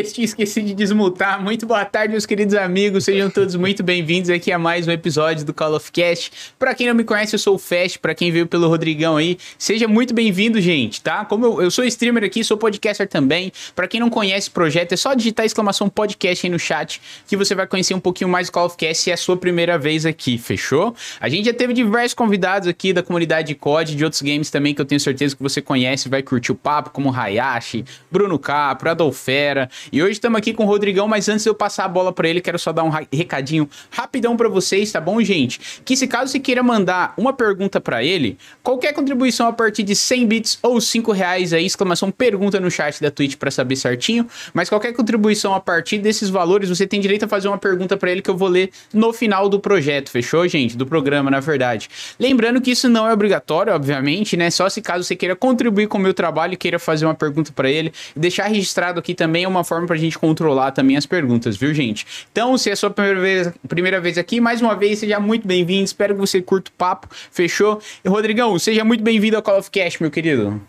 Esquecido de desmutar. Muito boa tarde, meus queridos amigos. Sejam todos muito bem-vindos aqui a mais um episódio do Call of Cast. Pra quem não me conhece, eu sou o Fast. Pra quem veio pelo Rodrigão aí, seja muito bem-vindo, gente, tá? Como eu, eu, sou streamer aqui, sou podcaster também. Pra quem não conhece o projeto, é só digitar exclamação podcast aí no chat que você vai conhecer um pouquinho mais do Call of Cast se é a sua primeira vez aqui, fechou? A gente já teve diversos convidados aqui da comunidade de COD, de outros games também que eu tenho certeza que você conhece, vai curtir o papo, como Hayashi, Bruno Capro, Adolfera. E hoje estamos aqui com o Rodrigão, mas antes de eu passar a bola para ele, quero só dar um recadinho rapidão para vocês, tá bom, gente? Que se caso você queira mandar uma pergunta para ele, qualquer contribuição a partir de 100 bits ou 5 reais aí, exclamação pergunta no chat da Twitch para saber certinho, mas qualquer contribuição a partir desses valores, você tem direito a fazer uma pergunta para ele que eu vou ler no final do projeto, fechou, gente? Do programa, na verdade. Lembrando que isso não é obrigatório, obviamente, né? Só se caso você queira contribuir com o meu trabalho queira fazer uma pergunta para ele, deixar registrado aqui também é uma forma pra gente controlar também as perguntas, viu, gente? Então, se é a sua primeira vez, primeira vez aqui, mais uma vez, seja muito bem-vindo. Espero que você curta o papo. Fechou? E, Rodrigão, seja muito bem-vindo ao Call of Cash, meu querido.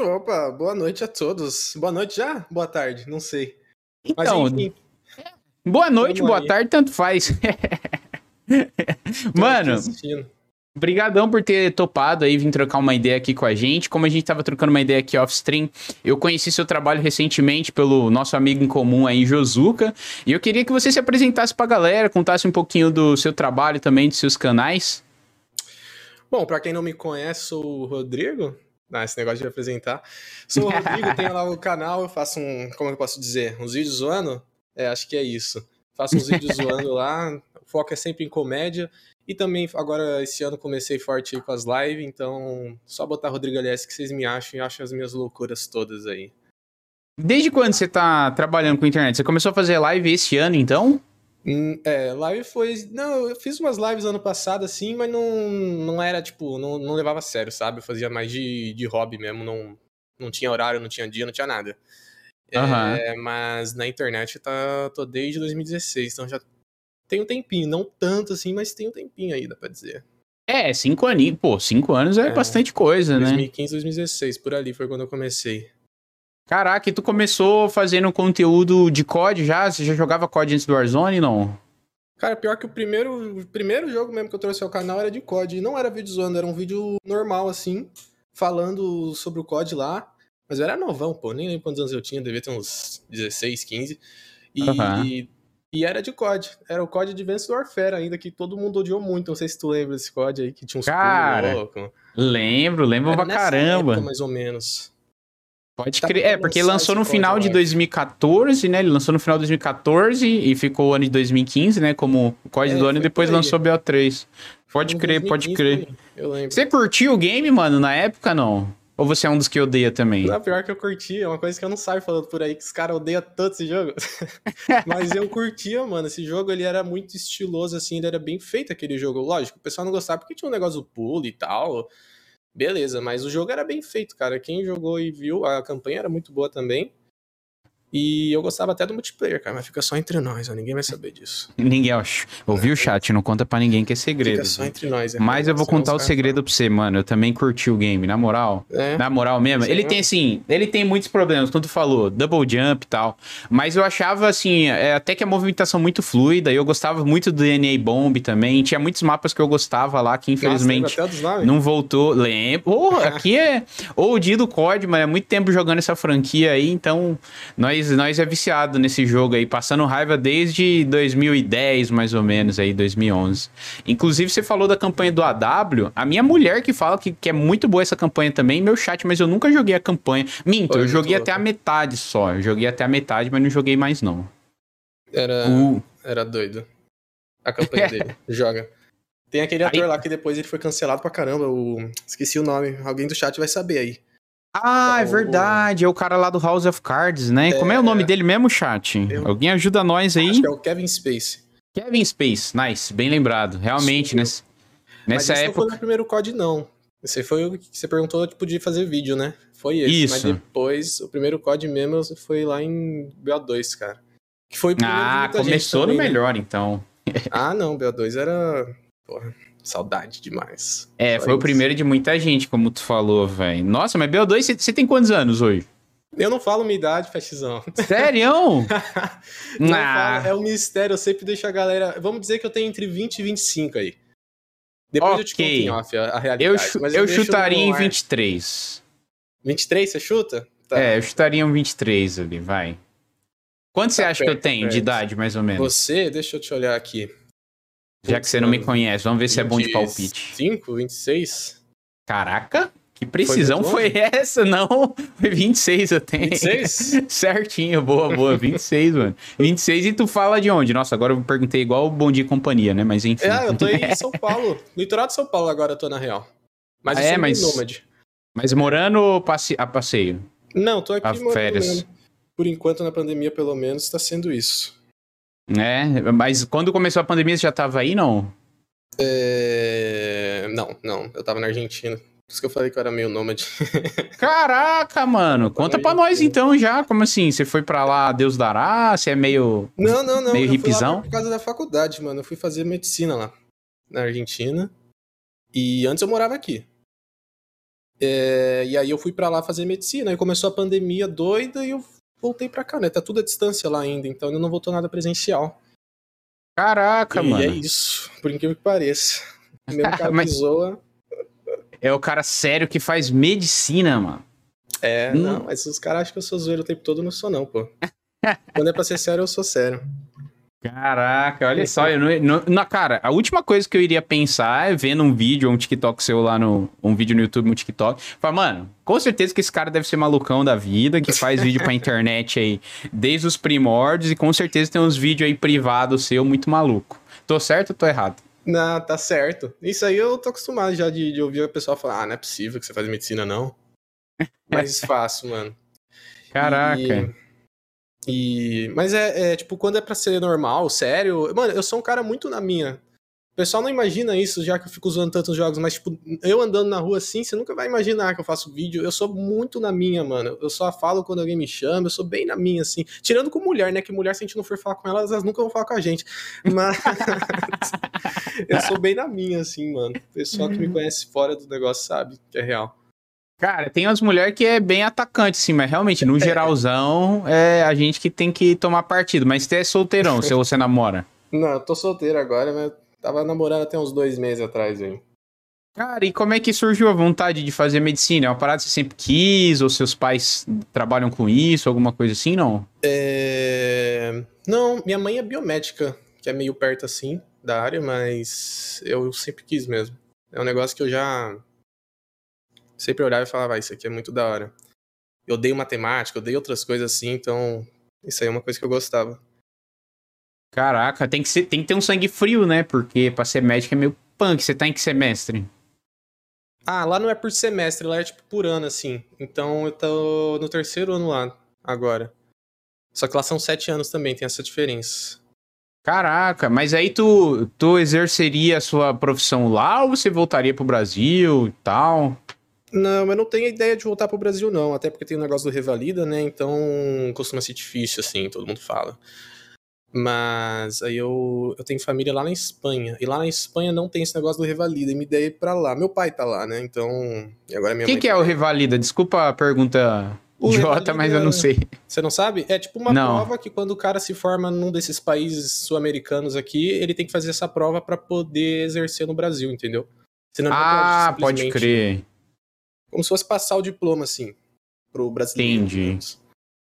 Opa, boa noite a todos. Boa noite já? Boa tarde, não sei. Então, Mas, enfim. boa noite, boa tarde, tanto faz. Mano, Obrigadão por ter topado aí, vir trocar uma ideia aqui com a gente. Como a gente tava trocando uma ideia aqui off-stream, eu conheci seu trabalho recentemente pelo nosso amigo em comum aí, Josuka. E eu queria que você se apresentasse pra galera, contasse um pouquinho do seu trabalho também, dos seus canais. Bom, para quem não me conhece, sou o Rodrigo. Ah, esse negócio de apresentar. Sou o Rodrigo, tenho lá o canal, eu faço um, como eu posso dizer, uns vídeos zoando. É, acho que é isso. Faço uns vídeos zoando lá, o foco é sempre em comédia. E também, agora, esse ano comecei forte com as lives, então só botar Rodrigo LS que vocês me acham e acham as minhas loucuras todas aí. Desde quando você tá trabalhando com internet? Você começou a fazer live esse ano, então? Hum, é, live foi. Não, eu fiz umas lives ano passado, assim, mas não, não era, tipo, não, não levava a sério, sabe? Eu fazia mais de, de hobby mesmo, não, não tinha horário, não tinha dia, não tinha nada. Uhum. É, mas na internet tá, tô desde 2016, então já tem um tempinho, não tanto assim, mas tem um tempinho aí, dá pra dizer. É, cinco aninhos, pô, cinco anos é, é bastante coisa, 2015, né? 2015, 2016, por ali foi quando eu comecei. Caraca, e tu começou fazendo conteúdo de COD já? Você já jogava COD antes do Warzone, não? Cara, pior que o primeiro, o primeiro jogo mesmo que eu trouxe ao canal era de COD. E não era vídeo zoando, era um vídeo normal, assim, falando sobre o COD lá. Mas eu era novão, pô, nem lembro quantos anos eu tinha, devia ter uns 16, 15. E, uhum. e e era de COD. Era o COD Advanced Warfare ainda, que todo mundo odiou muito. Não sei se tu lembra desse COD aí, que tinha uns Cara, louco. lembro, lembro era pra caramba. Época, mais ou menos. Pode tá crer. É, porque lançou no final de 2014, né? Ele lançou no final de 2014 e ficou o ano de 2015, né? Como o COD é, do ano e depois lançou o BO3. Pode crer, 2015, pode crer. Eu lembro. Você curtiu o game, mano, na época, não? Ou você é um dos que odeia também? Não, pior que eu curti, é uma coisa que eu não saio falando por aí, que os caras odeiam tanto esse jogo. Mas eu curtia, mano, esse jogo ele era muito estiloso, assim, ele era bem feito aquele jogo. Lógico, o pessoal não gostava porque tinha um negócio do pulo e tal. Beleza, mas o jogo era bem feito, cara. Quem jogou e viu, a campanha era muito boa também. E eu gostava até do multiplayer, cara, mas fica só entre nós, ó, ninguém vai saber disso. ninguém, ó, ouviu é. o chat, não conta para ninguém que é segredo. Fica só entre nós. É mas eu vou contar o segredo pra você, mano, eu também curti o game, na moral. É. Na moral mesmo. Ele tem, assim, ele tem muitos problemas, como tu falou, double jump e tal, mas eu achava, assim, é, até que a movimentação muito fluida, eu gostava muito do DNA Bomb também, tinha muitos mapas que eu gostava lá, que infelizmente Nossa, não voltou. Lembro, oh, aqui é ou o dia do COD, mas é muito tempo jogando essa franquia aí, então nós nós, nós é viciado nesse jogo aí, passando raiva desde 2010, mais ou menos, aí, 2011. Inclusive, você falou da campanha do AW, a minha mulher que fala que, que é muito boa essa campanha também, meu chat, mas eu nunca joguei a campanha. Minto, eu joguei até a metade só, eu joguei até a metade, mas não joguei mais não. Era, uh. era doido. A campanha dele, joga. Tem aquele ator aí... lá que depois ele foi cancelado pra caramba, o... esqueci o nome, alguém do chat vai saber aí. Ah, é verdade. É o cara lá do House of Cards, né? É... Como é o nome dele mesmo, chat? Eu... Alguém ajuda nós aí? Acho que é o Kevin Space. Kevin Space, nice. Bem lembrado. Realmente, nessa, nessa Mas época... não foi no primeiro COD, não. Esse foi o que você perguntou, tipo, de fazer vídeo, né? Foi esse. Isso. Mas depois, o primeiro COD mesmo foi lá em BO2, cara. Que foi Ah, começou também, no né? melhor, então. ah, não. BO2 era... Porra. Saudade demais. É, Só foi isso. o primeiro de muita gente, como tu falou, velho. Nossa, mas BO2, você tem quantos anos hoje? Eu não falo minha idade, Festizão. Sério? não ah. falo, é um mistério, eu sempre deixo a galera. Vamos dizer que eu tenho entre 20 e 25 aí. Depois okay. eu te conto em off a, a realidade. Eu, eu, eu chutaria em 23. 23 você chuta? Tá. É, eu chutaria um 23 ali, vai. Quanto tá você acha perto, que eu tenho perto. de idade, mais ou menos? Você, deixa eu te olhar aqui. Já que você não me conhece, vamos ver 20, se é bom de palpite. 5, 26? Caraca! Que precisão foi, foi essa? Não, foi 26 eu tenho. 26? Certinho, boa, boa. 26, mano. 26 e tu fala de onde? Nossa, agora eu perguntei igual o Bom Dia e Companhia, né? Mas enfim. É, eu tô em São Paulo. Litoral de São Paulo agora eu tô na real. Mas eu é, sou mas... nômade. Mas morando passe... a passeio? Não, tô aqui a morando férias. Mesmo. Por enquanto, na pandemia, pelo menos, está sendo isso. É, mas quando começou a pandemia, você já tava aí, não? É... Não, não. Eu tava na Argentina. Por isso que eu falei que eu era meio nômade. Caraca, mano. Conta pra nós então já. Como assim? Você foi pra lá, Deus dará? Você é meio. Não, não, não. Meio hipzão? por causa da faculdade, mano. Eu fui fazer medicina lá, na Argentina. E antes eu morava aqui. É... E aí eu fui pra lá fazer medicina. Aí começou a pandemia doida e eu voltei pra cá, né? Tá tudo à distância lá ainda, então ainda não voltou nada presencial. Caraca, e mano. E é isso, por incrível que pareça. Primeiro cara Mas... zoa é o cara sério que faz medicina, mano. É, hum. não, mas os caras acham que eu sou zoeiro o tempo todo, eu não sou não, pô. Quando é pra ser sério, eu sou sério. Caraca, olha só, eu não, não, Cara, a última coisa que eu iria pensar é vendo um vídeo, um TikTok seu lá no. Um vídeo no YouTube, um TikTok. Falar, mano, com certeza que esse cara deve ser malucão da vida, que faz vídeo pra internet aí desde os primórdios, e com certeza tem uns vídeos aí privados seu muito maluco. Tô certo ou tô errado? Não, tá certo. Isso aí eu tô acostumado já de, de ouvir o pessoal falar: ah, não é possível que você faz medicina, não. Mais fácil, mano. Caraca. E, e, mas é, é, tipo, quando é pra ser normal, sério. Mano, eu sou um cara muito na minha. O pessoal não imagina isso, já que eu fico usando tantos jogos, mas, tipo, eu andando na rua assim, você nunca vai imaginar que eu faço vídeo. Eu sou muito na minha, mano. Eu só falo quando alguém me chama, eu sou bem na minha, assim. Tirando com mulher, né? Que mulher, se a gente não for falar com elas, elas nunca vão falar com a gente. Mas. eu sou bem na minha, assim, mano. O pessoal que me uhum. conhece fora do negócio sabe que é real. Cara, tem umas mulheres que é bem atacante, sim, mas realmente, no geralzão, é a gente que tem que tomar partido. Mas você é solteirão, se você namora. Não, eu tô solteiro agora, mas Tava namorando até uns dois meses atrás aí. Cara, e como é que surgiu a vontade de fazer medicina? É uma parada que você sempre quis? Ou seus pais trabalham com isso? Alguma coisa assim, não? É... Não, minha mãe é biomédica, que é meio perto assim da área, mas eu sempre quis mesmo. É um negócio que eu já sempre olhava e falava, ah, isso aqui é muito da hora. Eu odeio matemática, eu odeio outras coisas assim, então isso aí é uma coisa que eu gostava. Caraca, tem que, ser, tem que ter um sangue frio, né? Porque pra ser médico é meio punk. Você tá em que semestre? Ah, lá não é por semestre, lá é tipo por ano, assim. Então eu tô no terceiro ano lá, agora. Só que lá são sete anos também, tem essa diferença. Caraca, mas aí tu, tu exerceria a sua profissão lá ou você voltaria pro Brasil e tal? Não, eu não tenho ideia de voltar pro Brasil, não. Até porque tem o negócio do Revalida, né? Então costuma ser difícil, assim, todo mundo fala. Mas aí eu, eu tenho família lá na Espanha. E lá na Espanha não tem esse negócio do Revalida. E me dei pra lá. Meu pai tá lá, né? Então. E agora minha Quem que é o Revalida? Desculpa a pergunta o Jota, mas eu não sei. Você não sabe? É tipo uma não. prova que quando o cara se forma num desses países sul-americanos aqui, ele tem que fazer essa prova para poder exercer no Brasil, entendeu? Ah, pode, pode crer. Como se fosse passar o diploma, assim, pro brasileiro. Entendi.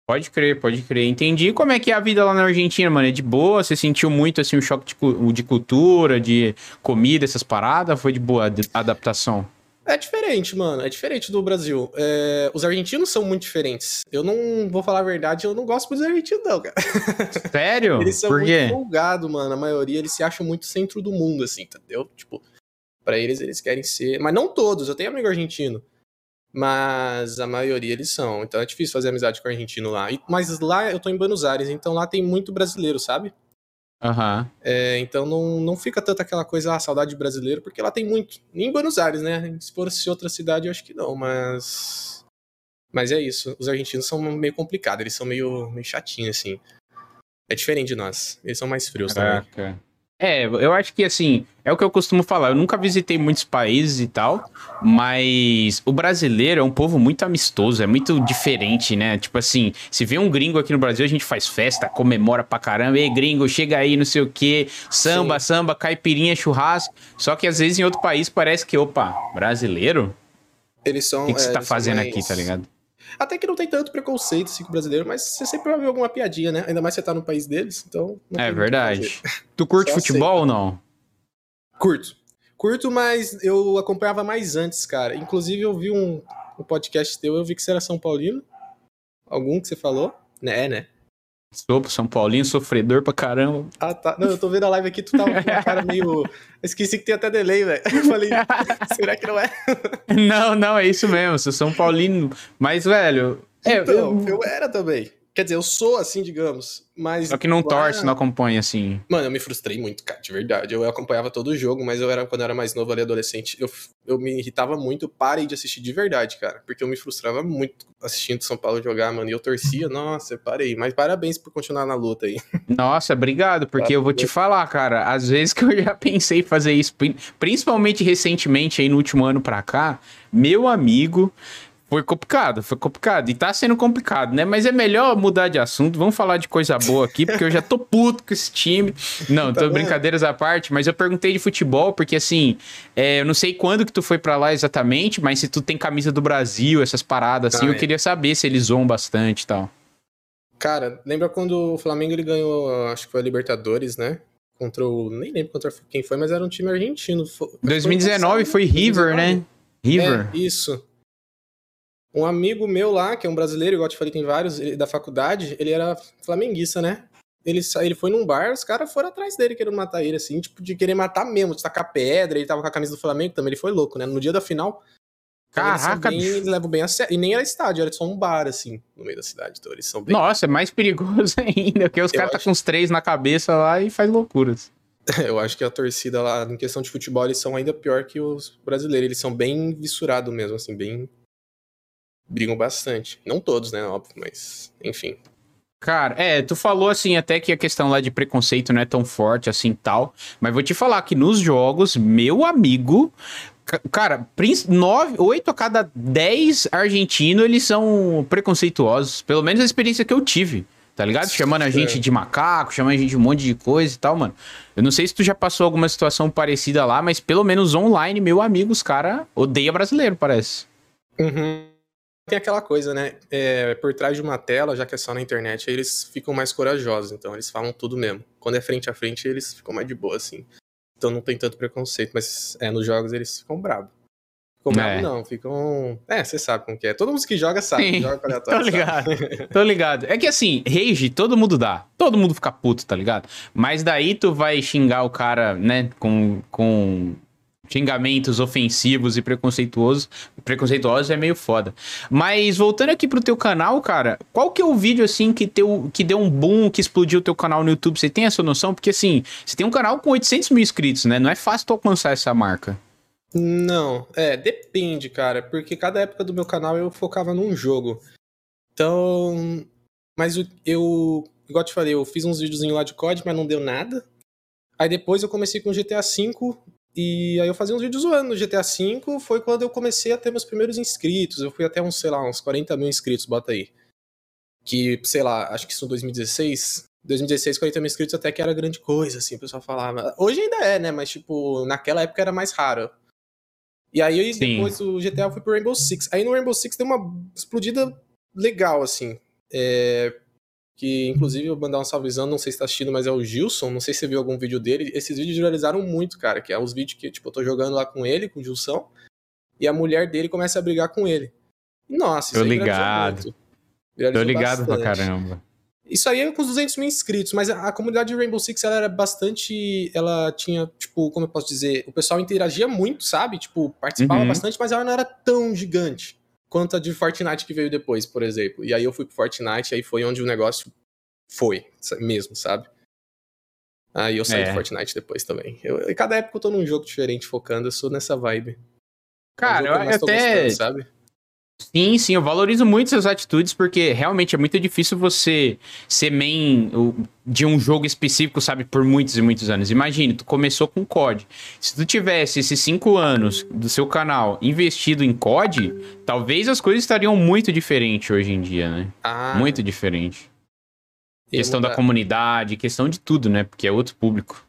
Pode crer, pode crer. Entendi como é que é a vida lá na Argentina, mano. É de boa? Você sentiu muito, assim, um choque de, de cultura, de comida, essas paradas? Foi de boa a adaptação? É diferente, mano. É diferente do Brasil. É... Os argentinos são muito diferentes. Eu não vou falar a verdade, eu não gosto dos argentinos, não, cara. Sério? eles são Por quê? muito folgados, mano. A maioria, eles se acham muito centro do mundo, assim, entendeu? Tipo, pra eles, eles querem ser. Mas não todos, eu tenho amigo argentino mas a maioria eles são. Então é difícil fazer amizade com o argentino lá. E, mas lá eu tô em Buenos Aires, então lá tem muito brasileiro, sabe? Aham. Uhum. É, então não, não fica tanto aquela coisa, ah, saudade de brasileiro, porque lá tem muito. Nem em Buenos Aires, né? Se fosse outra cidade, eu acho que não, mas. Mas é isso. Os argentinos são meio complicados, eles são meio, meio chatinhos, assim. É diferente de nós. Eles são mais frios Caraca. também. É, eu acho que assim, é o que eu costumo falar. Eu nunca visitei muitos países e tal, mas o brasileiro é um povo muito amistoso, é muito diferente, né? Tipo assim, se vê um gringo aqui no Brasil, a gente faz festa, comemora pra caramba. Ei, gringo, chega aí, não sei o quê, samba, Sim. samba, caipirinha, churrasco. Só que às vezes em outro país parece que, opa, brasileiro? Eles são. O que, que é, você tá fazendo mais... aqui, tá ligado? Até que não tem tanto preconceito assim com o brasileiro, mas você sempre vai ver alguma piadinha, né? Ainda mais você tá no país deles, então. É verdade. Tu curte Só futebol ou não? Curto. Curto, mas eu acompanhava mais antes, cara. Inclusive, eu vi um, um podcast teu, eu vi que você era São Paulino. Algum que você falou? Né, né? Sou São Paulino, sofredor pra caramba. Ah, tá. Não, eu tô vendo a live aqui, tu tava com uma cara meio. esqueci que tem até delay, velho. Eu falei, será que não é? não, não, é isso mesmo. Sou São Paulino. Mas, velho. É, então, eu... eu era também. Quer dizer, eu sou assim, digamos, mas... Só que não torce, não acompanha, assim. Mano, eu me frustrei muito, cara, de verdade. Eu acompanhava todo o jogo, mas eu era, quando eu era mais novo ali, adolescente, eu, eu me irritava muito, parei de assistir de verdade, cara. Porque eu me frustrava muito assistindo São Paulo jogar, mano. E eu torcia, nossa, parei. Mas parabéns por continuar na luta aí. Nossa, obrigado, porque eu vou te falar, cara, às vezes que eu já pensei em fazer isso, principalmente recentemente aí no último ano pra cá, meu amigo foi complicado, foi complicado. E tá sendo complicado, né? Mas é melhor mudar de assunto. Vamos falar de coisa boa aqui, porque eu já tô puto com esse time. Não, tá tô bem. brincadeiras à parte, mas eu perguntei de futebol, porque assim, é, eu não sei quando que tu foi para lá exatamente, mas se tu tem camisa do Brasil, essas paradas assim, eu queria saber se eles zoam bastante e tal. Cara, lembra quando o Flamengo ele ganhou, acho que foi a Libertadores, né? Contra o. Nem lembro contra quem foi, mas era um time argentino. Foi, 2019 foi, foi River, 2019. né? River. É, isso. Um amigo meu lá, que é um brasileiro, igual eu te falei, tem vários, ele, da faculdade, ele era flamenguista, né? Ele, ele foi num bar, os caras foram atrás dele querendo matar ele, assim, tipo, de querer matar mesmo, de tacar pedra, ele tava com a camisa do Flamengo também, ele foi louco, né? No dia da final. Caraca, eles, bem, eles levam bem a sério. E nem era estádio, era só um bar, assim, no meio da cidade. Então eles são bem... Nossa, é mais perigoso ainda, porque os caras tá acho... tá com os três na cabeça lá e faz loucuras. Eu acho que a torcida lá, em questão de futebol, eles são ainda pior que os brasileiros. Eles são bem vissurados mesmo, assim, bem brigam bastante. Não todos, né, óbvio, mas enfim. Cara, é, tu falou assim até que a questão lá de preconceito não é tão forte assim tal, mas vou te falar que nos jogos, meu amigo, cara, nove, oito a cada dez argentinos eles são preconceituosos, pelo menos a experiência que eu tive. Tá ligado? Chamando a gente de macaco, chamando a gente de um monte de coisa e tal, mano. Eu não sei se tu já passou alguma situação parecida lá, mas pelo menos online, meu amigo, os cara odeia brasileiro, parece. Uhum tem aquela coisa, né? É, por trás de uma tela, já que é só na internet, eles ficam mais corajosos, então eles falam tudo mesmo. Quando é frente a frente, eles ficam mais de boa, assim. Então não tem tanto preconceito, mas é, nos jogos eles ficam bravos. Ficam é. bravos não, ficam... É, você sabe como que é. Todo mundo que joga sabe, Sim, joga aleatório, Tô ligado, tô ligado. É que assim, rage todo mundo dá. Todo mundo fica puto, tá ligado? Mas daí tu vai xingar o cara, né, com... com xingamentos ofensivos e preconceituosos, preconceituosos é meio foda. Mas voltando aqui pro teu canal, cara, qual que é o vídeo assim que teu que deu um boom, que explodiu o teu canal no YouTube? Você tem essa noção? Porque assim, você tem um canal com 800 mil inscritos, né? Não é fácil tu alcançar essa marca. Não, é, depende, cara, porque cada época do meu canal eu focava num jogo. Então, mas eu, igual te falei, eu fiz uns videozinhos lá de COD, mas não deu nada. Aí depois eu comecei com GTA V e aí eu fazia uns vídeos zoando no GTA V, foi quando eu comecei a ter meus primeiros inscritos. Eu fui até uns, sei lá, uns 40 mil inscritos, bota aí. Que, sei lá, acho que isso em 2016. 2016, 40 mil inscritos até que era grande coisa, assim, o pessoal falava. Hoje ainda é, né? Mas, tipo, naquela época era mais raro. E aí, Sim. depois do GTA, fui pro Rainbow Six. Aí no Rainbow Six deu uma explodida legal, assim. É, que inclusive eu vou mandar um salvezão, não sei se tá assistindo, mas é o Gilson, não sei se você viu algum vídeo dele. Esses vídeos viralizaram muito, cara, que é os vídeos que, tipo, eu tô jogando lá com ele, com o Gilson, e a mulher dele começa a brigar com ele. Nossa, tô isso ligado. Tô ligado bastante. pra caramba. Isso aí é com os 200 mil inscritos, mas a, a, comunidade de Rainbow Six ela era bastante. Ela tinha, tipo, como eu posso dizer, o pessoal interagia muito, sabe? Tipo, participava uhum. bastante, mas ela não era tão gigante quanto a de Fortnite que veio depois, por exemplo. E aí eu fui pro Fortnite, aí foi onde o negócio foi, mesmo, sabe? Aí eu saí é. do Fortnite depois também. Eu, cada época eu tô num jogo diferente, focando, eu sou nessa vibe. Cara, é eu, eu até. Gostando, sabe? Sim, sim, eu valorizo muito essas atitudes porque realmente é muito difícil você ser main de um jogo específico, sabe, por muitos e muitos anos. Imagine, tu começou com COD. Se tu tivesse esses cinco anos do seu canal investido em COD, talvez as coisas estariam muito diferentes hoje em dia, né? Ah. Muito diferente. Questão da comunidade, questão de tudo, né? Porque é outro público.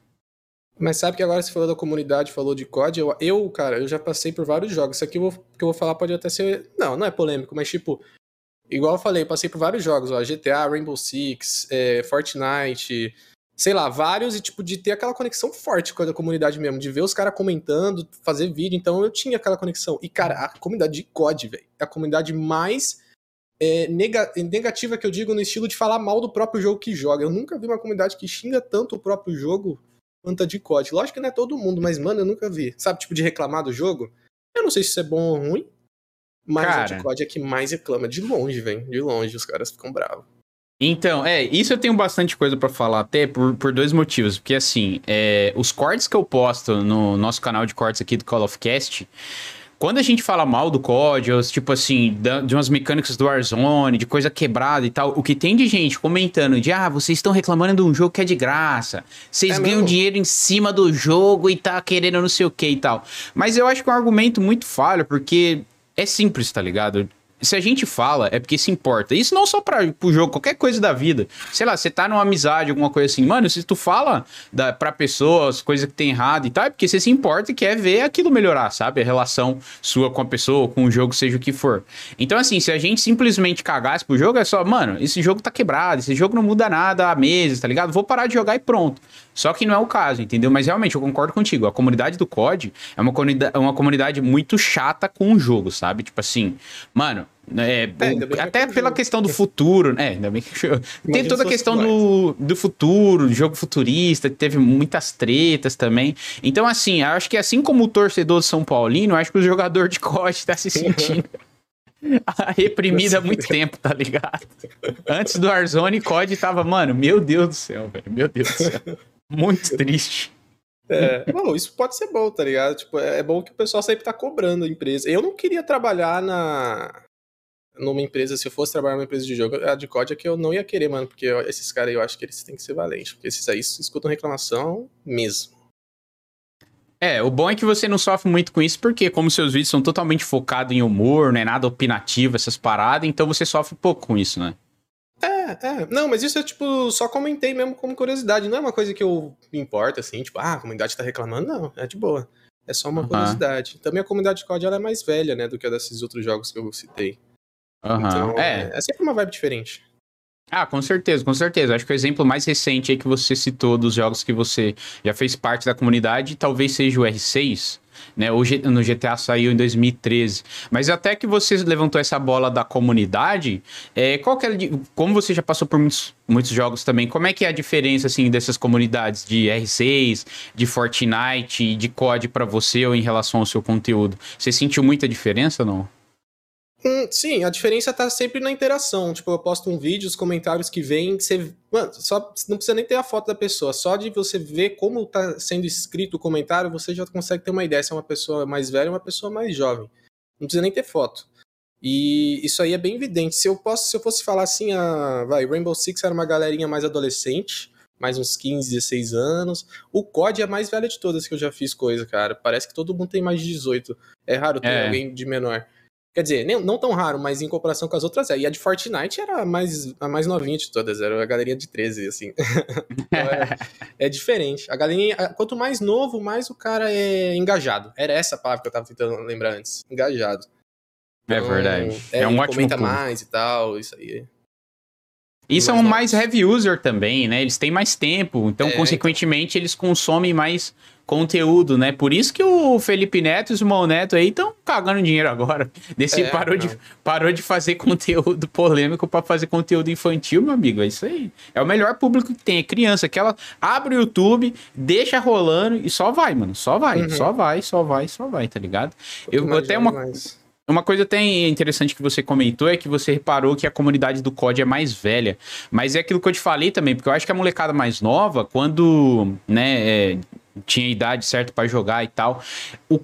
Mas sabe que agora você falou da comunidade, falou de COD, eu, eu, cara, eu já passei por vários jogos. Isso aqui eu vou, que eu vou falar pode até ser. Não, não é polêmico, mas tipo. Igual eu falei, eu passei por vários jogos, ó. GTA, Rainbow Six, é, Fortnite, sei lá, vários, e tipo, de ter aquela conexão forte com a comunidade mesmo, de ver os caras comentando, fazer vídeo, então eu tinha aquela conexão. E, cara, a comunidade de COD, velho, é a comunidade mais é, nega, negativa que eu digo no estilo de falar mal do próprio jogo que joga. Eu nunca vi uma comunidade que xinga tanto o próprio jogo quanto de COD. Lógico que não é todo mundo, mas, mano, eu nunca vi. Sabe, tipo, de reclamar do jogo? Eu não sei se isso é bom ou ruim, mas Cara... a de COD é que mais reclama. De longe, velho. De longe, os caras ficam bravos. Então, é, isso eu tenho bastante coisa para falar, até por, por dois motivos. Porque, assim, é, os cortes que eu posto no nosso canal de cortes aqui do Call of Cast, quando a gente fala mal do código, tipo assim, de umas mecânicas do Warzone, de coisa quebrada e tal, o que tem de gente comentando de, ah, vocês estão reclamando de um jogo que é de graça, vocês é ganham mesmo? dinheiro em cima do jogo e tá querendo não sei o que e tal. Mas eu acho que é um argumento muito falho, porque é simples, tá ligado? Se a gente fala, é porque se importa. Isso não só para o jogo, qualquer coisa da vida. Sei lá, você tá numa amizade, alguma coisa assim. Mano, se tu fala da, pra pessoa as coisas que tem errado e tal, é porque você se importa e quer ver aquilo melhorar, sabe? A relação sua com a pessoa, com o jogo, seja o que for. Então, assim, se a gente simplesmente cagasse pro jogo, é só, mano, esse jogo tá quebrado, esse jogo não muda nada há meses, tá ligado? Vou parar de jogar e pronto. Só que não é o caso, entendeu? Mas realmente eu concordo contigo. A comunidade do COD é uma comunidade, é uma comunidade muito chata com o jogo, sabe? Tipo assim, mano, é, é, até pela jogo. questão do futuro, né? Ainda bem que Tem toda a questão do, do futuro, jogo futurista, teve muitas tretas também. Então, assim, acho que assim como o torcedor São Paulino, acho que o jogador de COD tá se sentindo reprimido há muito tempo, tá ligado? Antes do Warzone, COD tava, mano, meu Deus do céu, velho, meu Deus do céu. Muito triste. É, bom, isso pode ser bom, tá ligado? Tipo, é, é bom que o pessoal sempre tá cobrando a empresa. Eu não queria trabalhar na numa empresa, se eu fosse trabalhar numa empresa de jogo, a de COD é que eu não ia querer, mano, porque esses caras aí eu acho que eles têm que ser valentes, porque esses aí escutam reclamação mesmo. É, o bom é que você não sofre muito com isso, porque como seus vídeos são totalmente focados em humor, não é nada opinativo, essas paradas, então você sofre pouco com isso, né? É, é. Não, mas isso é tipo, só comentei mesmo como curiosidade. Não é uma coisa que eu me importa, assim, tipo, ah, a comunidade tá reclamando. Não, é de boa. É só uma uhum. curiosidade. Também a comunidade de COD ela é mais velha, né, do que a desses outros jogos que eu citei. Uhum. Então, é. é sempre uma vibe diferente. Ah, com certeza, com certeza. Acho que o exemplo mais recente aí que você citou dos jogos que você já fez parte da comunidade talvez seja o R6, né? G, no GTA saiu em 2013. Mas até que você levantou essa bola da comunidade, é, qual que é, como você já passou por muitos, muitos jogos também, como é que é a diferença assim dessas comunidades de R6, de Fortnite, de COD para você ou em relação ao seu conteúdo? Você sentiu muita diferença ou não? Hum, sim, a diferença tá sempre na interação. Tipo, eu posto um vídeo, os comentários que vêm, você. Mano, só, não precisa nem ter a foto da pessoa. Só de você ver como tá sendo escrito o comentário, você já consegue ter uma ideia se é uma pessoa mais velha ou uma pessoa mais jovem. Não precisa nem ter foto. E isso aí é bem evidente. Se eu, posso, se eu fosse falar assim, a, vai, Rainbow Six era uma galerinha mais adolescente, mais uns 15, 16 anos. O COD é a mais velha de todas que eu já fiz coisa, cara. Parece que todo mundo tem mais de 18. É raro ter é. alguém de menor. Quer dizer, nem, não tão raro, mas em comparação com as outras é. E a de Fortnite era a mais, a mais novinha de todas, era a galerinha de 13, assim. então é, é, diferente. A galerinha, quanto mais novo, mais o cara é engajado. Era essa palavra que eu tava tentando lembrar antes. Engajado. É então, é verdade. É, é um ótimo comenta ponto. mais e tal, isso aí. E são mais heavy user também, né? Eles têm mais tempo, então, é, então. consequentemente, então... eles consomem mais conteúdo, né? Por isso que o Felipe Neto e o Simão Neto aí estão cagando dinheiro agora. Desse é, parou, de, parou de fazer conteúdo polêmico para fazer conteúdo infantil, meu amigo. É isso aí. É o melhor público que tem. É criança que ela abre o YouTube, deixa rolando e só vai, mano. Só vai, uhum. só vai, só vai, só vai, tá ligado? Eu até uma. Mais. Uma coisa até interessante que você comentou é que você reparou que a comunidade do COD é mais velha. Mas é aquilo que eu te falei também, porque eu acho que a molecada mais nova, quando, né, é, tinha idade certa para jogar e tal. O,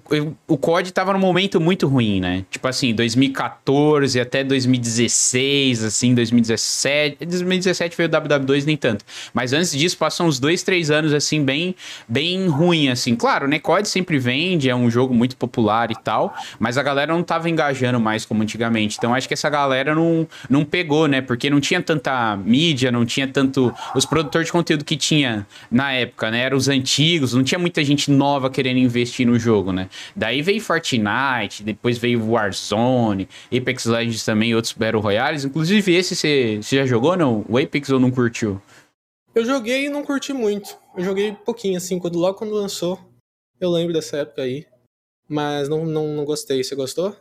o COD tava num momento muito ruim, né? Tipo assim, 2014 até 2016, assim, 2017. 2017 veio o WW2, nem tanto. Mas antes disso, passam uns dois, três anos, assim, bem, bem ruim, assim. Claro, né? COD sempre vende, é um jogo muito popular e tal, mas a galera não tava engajando mais como antigamente. Então acho que essa galera não, não pegou, né? Porque não tinha tanta mídia, não tinha tanto. Os produtores de conteúdo que tinha na época, né? Eram os antigos, não tinha muita gente nova querendo investir no jogo, né? Daí veio Fortnite, depois veio Warzone, Apex Legends também, outros Battle Royales. Inclusive, esse você já jogou, não? O Apex ou não curtiu? Eu joguei e não curti muito. Eu joguei pouquinho, assim, quando, logo quando lançou. Eu lembro dessa época aí. Mas não, não, não gostei. Você gostou?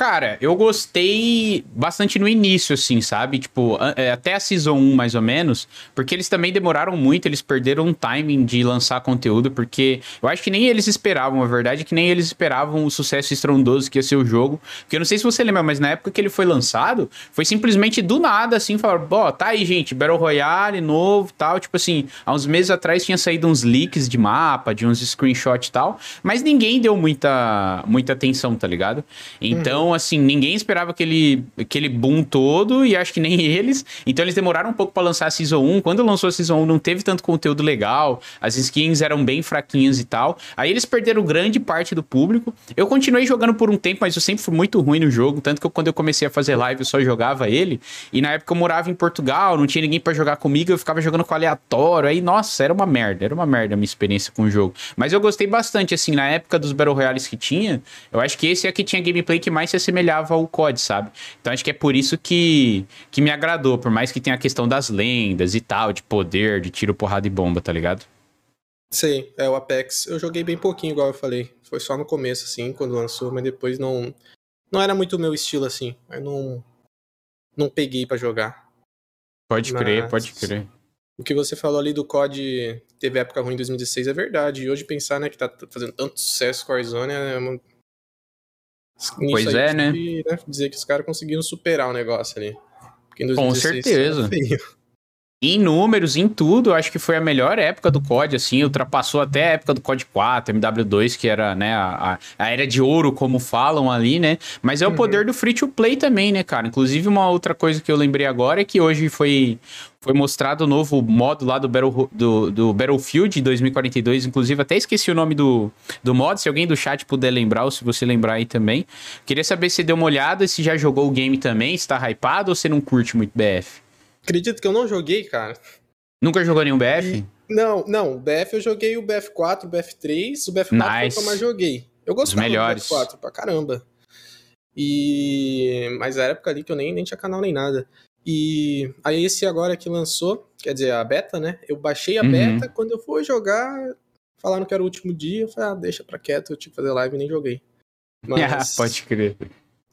Cara, eu gostei bastante no início, assim, sabe? Tipo, é, até a Season 1, mais ou menos, porque eles também demoraram muito, eles perderam um timing de lançar conteúdo, porque eu acho que nem eles esperavam, a verdade é que nem eles esperavam o sucesso estrondoso que ia ser o jogo. Porque eu não sei se você lembra, mas na época que ele foi lançado, foi simplesmente do nada, assim, falaram, ó, tá aí, gente, Battle Royale, novo tal. Tipo assim, há uns meses atrás tinha saído uns leaks de mapa, de uns screenshots e tal, mas ninguém deu muita, muita atenção, tá ligado? Então. Assim, ninguém esperava aquele, aquele boom todo e acho que nem eles. Então, eles demoraram um pouco para lançar a Season 1. Quando lançou a Season 1, não teve tanto conteúdo legal. As skins eram bem fraquinhas e tal. Aí, eles perderam grande parte do público. Eu continuei jogando por um tempo, mas eu sempre fui muito ruim no jogo. Tanto que eu, quando eu comecei a fazer live, eu só jogava ele. E na época eu morava em Portugal, não tinha ninguém para jogar comigo. Eu ficava jogando com aleatório. Aí, nossa, era uma merda. Era uma merda a minha experiência com o jogo. Mas eu gostei bastante, assim, na época dos Battle Royales que tinha. Eu acho que esse é que tinha gameplay que mais se assemelhava ao COD, sabe? Então acho que é por isso que, que me agradou, por mais que tenha a questão das lendas e tal, de poder, de tiro, porrada e bomba, tá ligado? Sei, é o Apex. Eu joguei bem pouquinho, igual eu falei. Foi só no começo, assim, quando lançou, mas depois não. Não era muito o meu estilo, assim. Eu não. Não peguei para jogar. Pode mas... crer, pode crer. O que você falou ali do COD teve época ruim em 2016 é verdade. E hoje pensar, né, que tá fazendo tanto sucesso com a Warzone é uma pois é, né? né? Dizer que os caras conseguiram superar o negócio ali. Com certeza. Em números, em tudo, acho que foi a melhor época do COD, assim, ultrapassou até a época do COD 4, MW2, que era, né, a, a era de ouro, como falam ali, né? Mas é o uhum. poder do free to play também, né, cara? Inclusive, uma outra coisa que eu lembrei agora é que hoje foi, foi mostrado o novo modo lá do, Battle, do, do Battlefield 2042, inclusive até esqueci o nome do, do modo, se alguém do chat puder lembrar, ou se você lembrar aí também. Queria saber se deu uma olhada, se já jogou o game também, se tá hypado ou se não curte muito BF. Acredito que eu não joguei, cara. Nunca jogou nenhum BF? E, não, não. BF eu joguei o BF4, o BF3. O BF4 nice. foi o que eu mais joguei. Eu gostava do BF4 pra caramba. E. Mas a época ali que eu nem, nem tinha canal nem nada. E aí esse agora que lançou, quer dizer, a beta, né? Eu baixei a uhum. beta, quando eu fui jogar, falaram que era o último dia, eu falei, ah, deixa pra quieto, eu tinha que fazer live e nem joguei. Mas... pode crer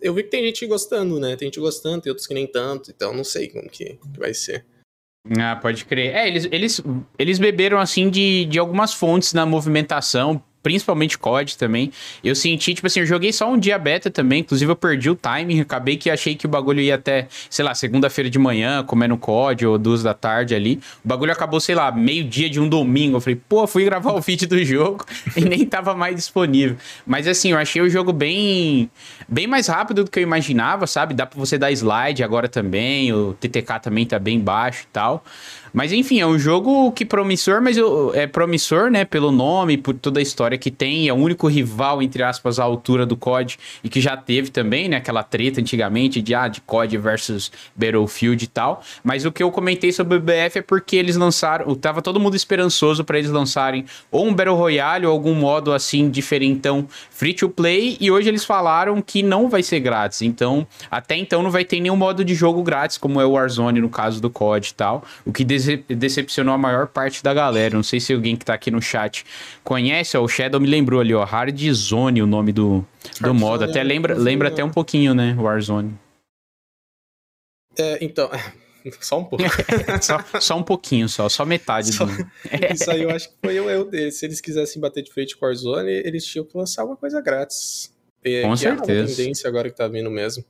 eu vi que tem gente gostando, né? Tem gente gostando, tem outros que nem tanto, então não sei como que, que vai ser. Ah, pode crer. É, eles, eles, eles beberam, assim, de, de algumas fontes na movimentação, principalmente COD também. Eu senti, tipo assim, eu joguei só um dia beta também, inclusive eu perdi o timing, acabei que achei que o bagulho ia até, sei lá, segunda-feira de manhã, comendo COD ou duas da tarde ali. O bagulho acabou, sei lá, meio-dia de um domingo. Eu falei, pô, fui gravar o vídeo do jogo e nem tava mais disponível. Mas assim, eu achei o jogo bem bem mais rápido do que eu imaginava, sabe? Dá pra você dar slide agora também, o TTK também tá bem baixo e tal. Mas enfim, é um jogo que promissor, mas eu, é promissor, né, pelo nome, por toda a história que tem, é o único rival, entre aspas, à altura do COD, e que já teve também, né, aquela treta antigamente de, ah, de COD versus Battlefield e tal. Mas o que eu comentei sobre o BF é porque eles lançaram, tava todo mundo esperançoso para eles lançarem ou um Battle Royale ou algum modo assim diferentão free to play, e hoje eles falaram que não vai ser grátis. Então, até então não vai ter nenhum modo de jogo grátis, como é o Warzone no caso do COD e tal, o que decepcionou a maior parte da galera. Não sei se alguém que tá aqui no chat conhece, ó, o Shadow me lembrou ali, ó, Hard Zone, o nome do, do modo. Até lembra, lembra até um pouquinho, né, Warzone. É, então, só um pouco. só, só, um pouquinho, só, só metade só, do. Isso aí eu acho que foi o erro deles. Se eles quisessem bater de frente com o Warzone, eles tinham que lançar uma coisa grátis. É, com certeza. É uma tendência agora que tá vindo mesmo.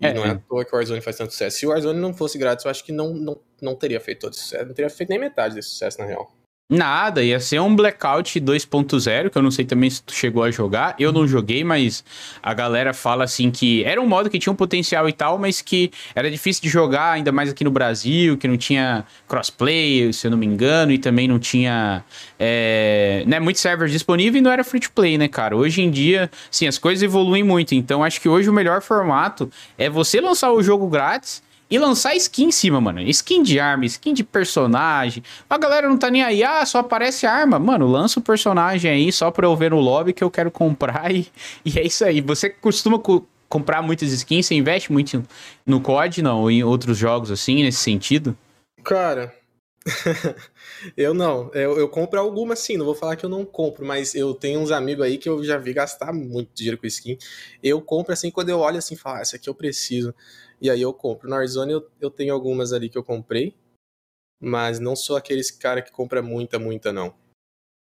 E é, não é à toa que o Warzone faz tanto sucesso. Se o Warzone não fosse grátis, eu acho que não, não, não teria feito todo esse sucesso. Não teria feito nem metade desse sucesso, na real. Nada, ia ser um Blackout 2.0, que eu não sei também se tu chegou a jogar. Eu não joguei, mas a galera fala assim que era um modo que tinha um potencial e tal, mas que era difícil de jogar, ainda mais aqui no Brasil, que não tinha crossplay, se eu não me engano, e também não tinha é, né, muitos servers disponíveis e não era free to play, né, cara? Hoje em dia, sim, as coisas evoluem muito, então acho que hoje o melhor formato é você lançar o jogo grátis e lançar skin em cima, mano. Skin de arma, skin de personagem. A galera não tá nem aí, ah, só aparece arma. Mano, lança o personagem aí só pra eu ver no lobby que eu quero comprar e, e é isso aí. Você costuma co comprar muitas skins? Você investe muito no COD, não? Ou em outros jogos assim, nesse sentido? Cara, eu não. Eu, eu, compro algumas sim, não vou falar que eu não compro, mas eu tenho uns amigos aí que eu já vi gastar muito dinheiro com skin. Eu compro assim quando eu olho assim e falo, ah, essa aqui eu preciso. E aí eu compro. Na Warzone eu, eu tenho algumas ali que eu comprei, mas não sou aqueles cara que compra muita, muita, não.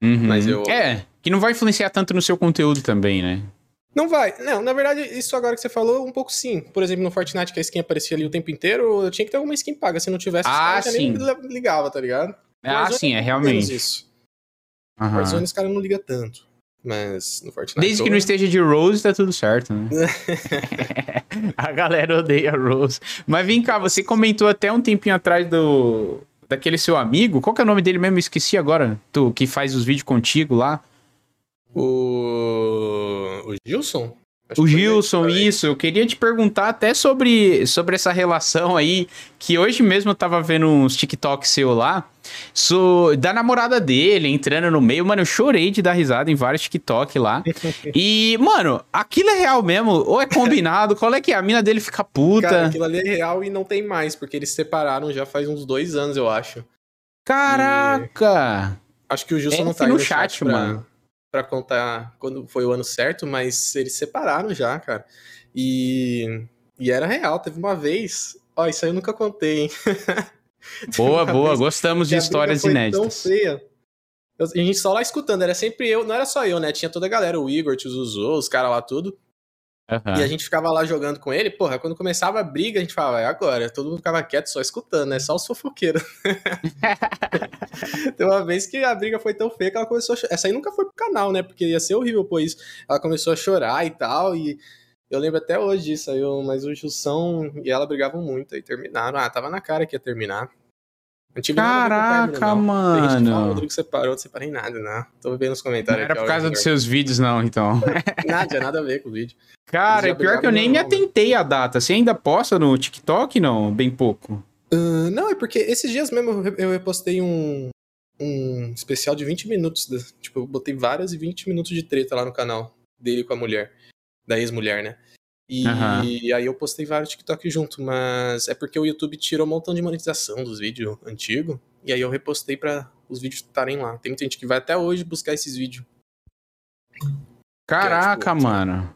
Uhum. Mas eu... É, que não vai influenciar tanto no seu conteúdo também, né? Não vai. Não, na verdade, isso agora que você falou, um pouco sim. Por exemplo, no Fortnite, que a skin aparecia ali o tempo inteiro, eu tinha que ter alguma skin paga. Se não tivesse, ah, os nem ligava, tá ligado? Ah, sim, é realmente. Isso. Uhum. Warzone os caras não ligam tanto. Mas no Fortnite. Desde que não esteja de Rose, tá tudo certo, né? a galera odeia Rose. Mas vem cá, você comentou até um tempinho atrás do. Daquele seu amigo. Qual que é o nome dele mesmo? Esqueci agora. Tu que faz os vídeos contigo lá. O. O Gilson? O Gilson, isso. Eu queria te perguntar até sobre, sobre essa relação aí, que hoje mesmo eu tava vendo uns TikTok seu lá, so, da namorada dele entrando no meio. Mano, eu chorei de dar risada em vários TikTok lá. e, mano, aquilo é real mesmo? Ou é combinado? Qual é que é? A mina dele fica puta. Cara, aquilo ali é real e não tem mais, porque eles separaram já faz uns dois anos, eu acho. Caraca! E... Acho que o Gilson não tá no, chat, chat pra... para contar quando foi o ano certo, mas eles separaram já, cara. E, e era real, teve uma vez. Ó, isso aí eu nunca contei, hein? Boa, boa, gostamos de histórias inéditas. Tão feia. Eu, a gente só lá escutando, era sempre eu, não era só eu, né? Tinha toda a galera, o Igor, o Zuzu, os caras lá tudo. Uhum. E a gente ficava lá jogando com ele, porra, quando começava a briga, a gente falava, é agora, todo mundo ficava quieto só escutando, né? Só os fofoqueiros. Tem uma vez que a briga foi tão feia que ela começou a chorar. Essa aí nunca foi pro canal, né? Porque ia ser horrível pô isso. Ela começou a chorar e tal, e eu lembro até hoje disso aí, mas o Jussão e ela brigavam muito, aí terminaram. Ah, tava na cara que ia terminar. Caraca, mano. Fala, o Rodrigo separou, não separei nada, né? Tô vendo nos comentários. Não era por causa dos seus vídeos, não, então. nada, nada a ver com o vídeo. Cara, é pior que eu nem me atentei a data. Você ainda posta no TikTok, não? Bem pouco. Uh, não, é porque esses dias mesmo eu repostei um, um especial de 20 minutos. Tipo, eu botei várias e 20 minutos de treta lá no canal dele com a mulher. Da ex-mulher, né? E, uhum. e, aí eu postei vários TikTok junto, mas é porque o YouTube tirou um montão de monetização dos vídeos antigos. E aí eu repostei para os vídeos estarem lá. Tem muita gente que vai até hoje buscar esses vídeos. Caraca, é, tipo, mano.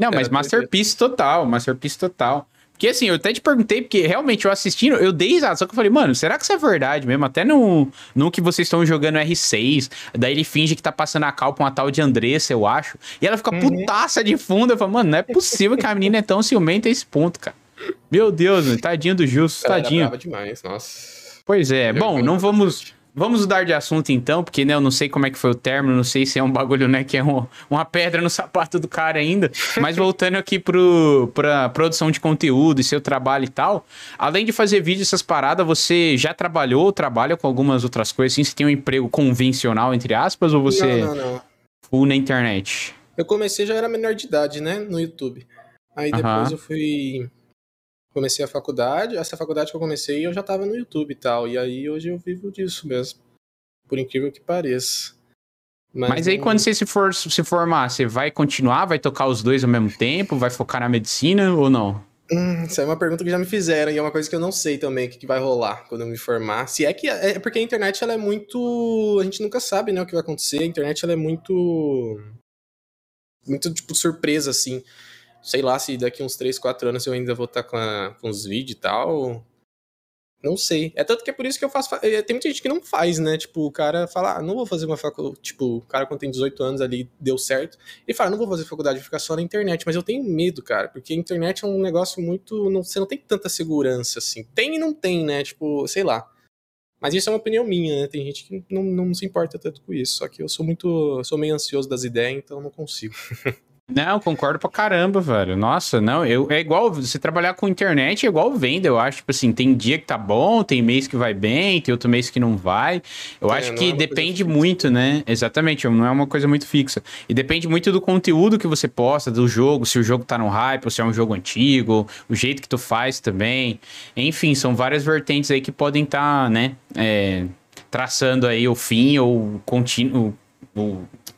Não, mas Masterpiece total, Masterpiece total. Porque assim, eu até te perguntei, porque realmente eu assistindo, eu dei risada, só que eu falei, mano, será que isso é verdade mesmo? Até no, no que vocês estão jogando R6, daí ele finge que tá passando a cal pra uma tal de Andressa, eu acho, e ela fica uhum. putaça de fundo. Eu falo, mano, não é possível que a menina é tão ciumenta a esse ponto, cara. Meu Deus, tadinho do Justo, tadinho. demais, nossa. Pois é, bom, não vamos Vamos mudar de assunto então, porque né, eu não sei como é que foi o término, não sei se é um bagulho, né, que é um, uma pedra no sapato do cara ainda. Mas voltando aqui pro, pra produção de conteúdo e seu trabalho e tal, além de fazer vídeo essas paradas, você já trabalhou ou trabalha com algumas outras coisas assim? Você tem um emprego convencional, entre aspas, ou você. Não, não, não. Full na internet? Eu comecei já era menor de idade, né, no YouTube. Aí depois eu fui comecei a faculdade, essa faculdade que eu comecei eu já tava no YouTube e tal, e aí hoje eu vivo disso mesmo, por incrível que pareça. Mas, Mas aí não... quando você se, for, se formar, você vai continuar, vai tocar os dois ao mesmo tempo, vai focar na medicina ou não? Hum, isso é uma pergunta que já me fizeram e é uma coisa que eu não sei também o que, que vai rolar quando eu me formar. Se é que é, é porque a internet ela é muito, a gente nunca sabe, né, o que vai acontecer. A internet ela é muito muito tipo surpresa assim sei lá se daqui uns 3, 4 anos eu ainda vou estar tá com, a, com os vídeos e tal. Não sei. É tanto que é por isso que eu faço. É, tem muita gente que não faz, né? Tipo, o cara fala, ah, não vou fazer uma faculdade. Tipo, o cara quando tem 18 anos ali deu certo. Ele fala, não vou fazer faculdade, vou ficar só na internet. Mas eu tenho medo, cara, porque a internet é um negócio muito. Não, você não tem tanta segurança assim. Tem e não tem, né? Tipo, sei lá. Mas isso é uma opinião minha, né? Tem gente que não, não se importa tanto com isso. Só que eu sou muito. Sou meio ansioso das ideias, então não consigo. Não, concordo pra caramba, velho. Nossa, não, eu é igual você trabalhar com internet é igual venda, eu acho, tipo assim, tem dia que tá bom, tem mês que vai bem, tem outro mês que não vai. Eu é, acho que é depende muito, né? Exatamente, não é uma coisa muito fixa. E depende muito do conteúdo que você posta, do jogo, se o jogo tá no hype, ou se é um jogo antigo, o jeito que tu faz também. Enfim, são várias vertentes aí que podem estar, tá, né, é, traçando aí o fim ou contínuo,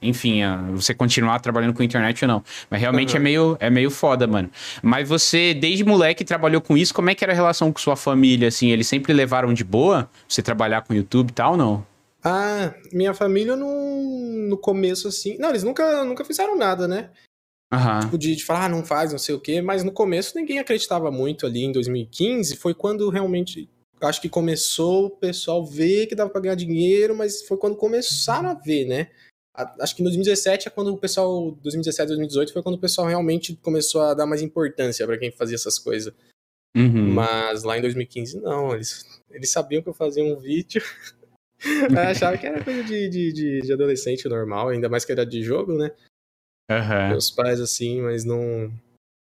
enfim, você continuar trabalhando com internet ou não. Mas realmente uhum. é, meio, é meio foda, mano. Mas você, desde moleque, trabalhou com isso. Como é que era a relação com sua família, assim? Eles sempre levaram de boa você trabalhar com YouTube e tal, não? Ah, minha família no, no começo, assim... Não, eles nunca, nunca fizeram nada, né? Uhum. Tipo, de, de falar, ah, não faz, não sei o quê. Mas no começo ninguém acreditava muito ali em 2015. Foi quando realmente acho que começou o pessoal ver que dava pra ganhar dinheiro, mas foi quando começaram a ver, né? Acho que em 2017 é quando o pessoal, 2017, 2018 foi quando o pessoal realmente começou a dar mais importância para quem fazia essas coisas. Uhum. Mas lá em 2015 não, eles, eles sabiam que eu fazia um vídeo, achava que era coisa de, de, de, adolescente normal, ainda mais que era de jogo, né? Uhum. Meus pais assim, mas não.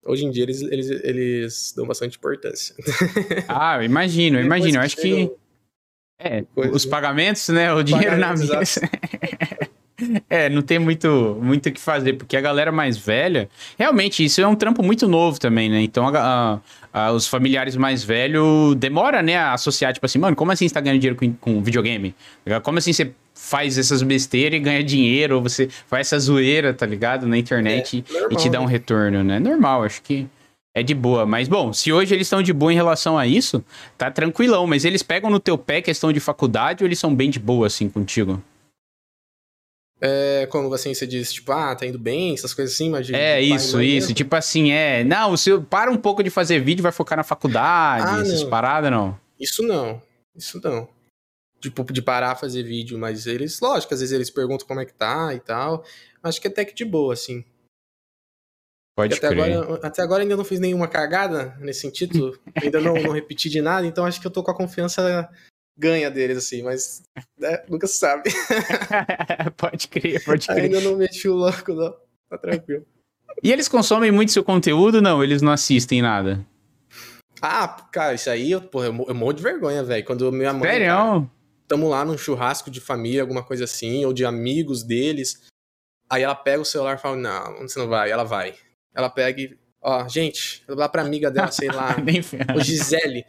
Hoje em dia eles, eles, eles dão bastante importância. Ah, eu imagino, eu imagino. Eu acho que. É, Coisa, os pagamentos, né? O dinheiro na mesa. É, não tem muito muito o que fazer, porque a galera mais velha, realmente, isso é um trampo muito novo também, né? Então, a, a, a, os familiares mais velhos demora, né, a associar, tipo assim, mano, como assim você tá ganhando dinheiro com, com videogame? Como assim você faz essas besteiras e ganha dinheiro, ou você faz essa zoeira, tá ligado? Na internet é, e te dá um retorno, né? Normal, acho que é de boa. Mas, bom, se hoje eles estão de boa em relação a isso, tá tranquilão. Mas eles pegam no teu pé questão de faculdade ou eles são bem de boa, assim, contigo? É, como assim, você diz, tipo, ah, tá indo bem, essas coisas assim, mas... É, isso, isso, mesmo. tipo assim, é... Não, você para um pouco de fazer vídeo vai focar na faculdade, ah, essas não. paradas, não? Isso não, isso não. Tipo, de parar fazer vídeo, mas eles, lógico, às vezes eles perguntam como é que tá e tal, acho que até que de boa, assim. Pode até crer. Agora, até agora ainda não fiz nenhuma cagada nesse sentido, ainda não, não repeti de nada, então acho que eu tô com a confiança ganha deles, assim, mas né, nunca se sabe. pode crer, pode crer. Ainda não meti o louco, não. Tá tranquilo. E eles consomem muito seu conteúdo? Não, eles não assistem nada. Ah, cara, isso aí, porra, eu, eu morro de vergonha, velho. Quando minha mãe. Sério? tamo lá num churrasco de família, alguma coisa assim, ou de amigos deles. Aí ela pega o celular e fala: Não, você não vai? Ela vai. Ela pega e. Ó, gente, lá pra amiga dela, sei lá, o Gisele.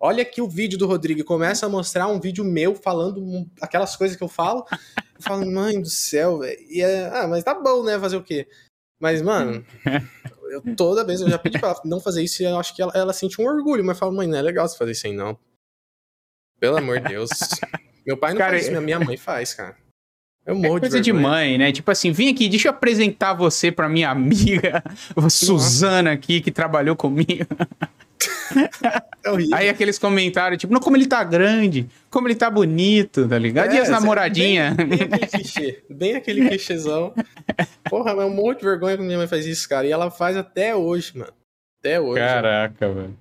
Olha aqui o vídeo do Rodrigo. Começa a mostrar um vídeo meu falando aquelas coisas que eu falo. Eu falo, mãe do céu, velho. É, ah, mas tá bom, né? Fazer o quê? Mas, mano, eu, toda vez eu já pedi pra ela não fazer isso e eu acho que ela, ela sente um orgulho. Mas fala, mãe, não é legal você fazer isso aí, não. Pelo amor de Deus. Meu pai não cara, faz isso, minha mãe faz, cara. Eu morro é coisa de, de, mãe, né? Tipo assim, vem aqui, deixa eu apresentar você pra minha amiga Suzana aqui, que trabalhou comigo. É Aí aqueles comentários, tipo, não, como ele tá grande, como ele tá bonito, tá ligado? É, e as namoradinhas? Bem, bem, aquele clichê, bem aquele clichêzão. Porra, mas é um monte de vergonha quando minha mãe faz isso, cara. E ela faz até hoje, mano. Até hoje. Caraca, velho.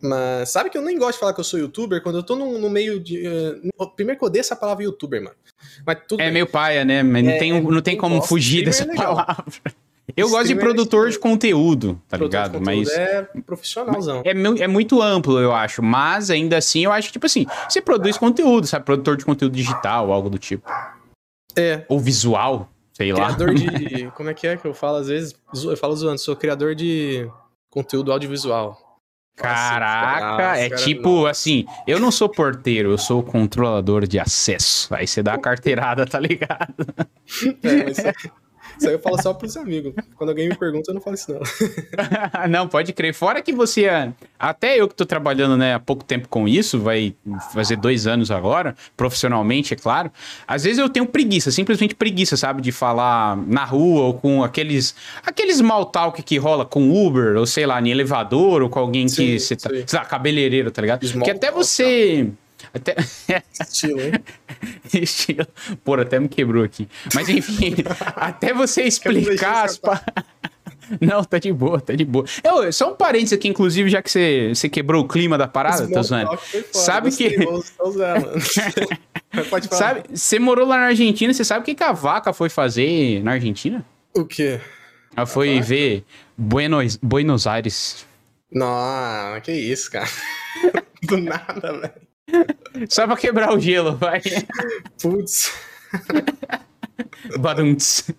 Mas sabe que eu nem gosto de falar que eu sou youtuber quando eu tô no, no meio de. Uh, primeiro que eu odeio essa palavra youtuber, mano. Mas tudo é bem. meio paia, né? Mas não é, tem, não tem como fugir dessa é palavra. Eu gosto de produtor de conteúdo, tá ligado? De mas é profissionalzão. É, é muito amplo, eu acho. Mas ainda assim, eu acho que, tipo assim, você produz conteúdo, sabe? Produtor de conteúdo digital, algo do tipo. É. Ou visual, sei lá. Criador de. Como é que é que eu falo às vezes? Eu falo zoando, sou criador de conteúdo audiovisual. Caraca, é tipo não. assim, eu não sou porteiro, eu sou controlador de acesso. Aí você dá a carteirada, tá ligado? É, mas isso aí eu falo só pros amigos. Quando alguém me pergunta, eu não falo isso, não. não, pode crer. Fora que você. Até eu que tô trabalhando né, há pouco tempo com isso, vai fazer dois anos agora, profissionalmente, é claro. Às vezes eu tenho preguiça, simplesmente preguiça, sabe? De falar na rua ou com aqueles. Aqueles mal talk que rola com Uber, ou sei lá, em elevador, ou com alguém sim, que você tá. Sei lá, cabeleireiro, tá ligado? Small que até você. Tá até... Estilo, hein? Estilo. Pô, até me quebrou aqui. Mas enfim, até você explicar as pa... Não, tá de boa, tá de boa. Eu, só um parênteses aqui, inclusive, já que você, você quebrou o clima da parada, tá zoando. Sabe que. Pode falar. Sabe, você morou lá na Argentina, você sabe o que, que a vaca foi fazer na Argentina? O quê? Ela foi ver Buenos, Buenos Aires. Não, que isso, cara. Do nada, velho. Só pra quebrar o gelo, vai. Putz. Badunts.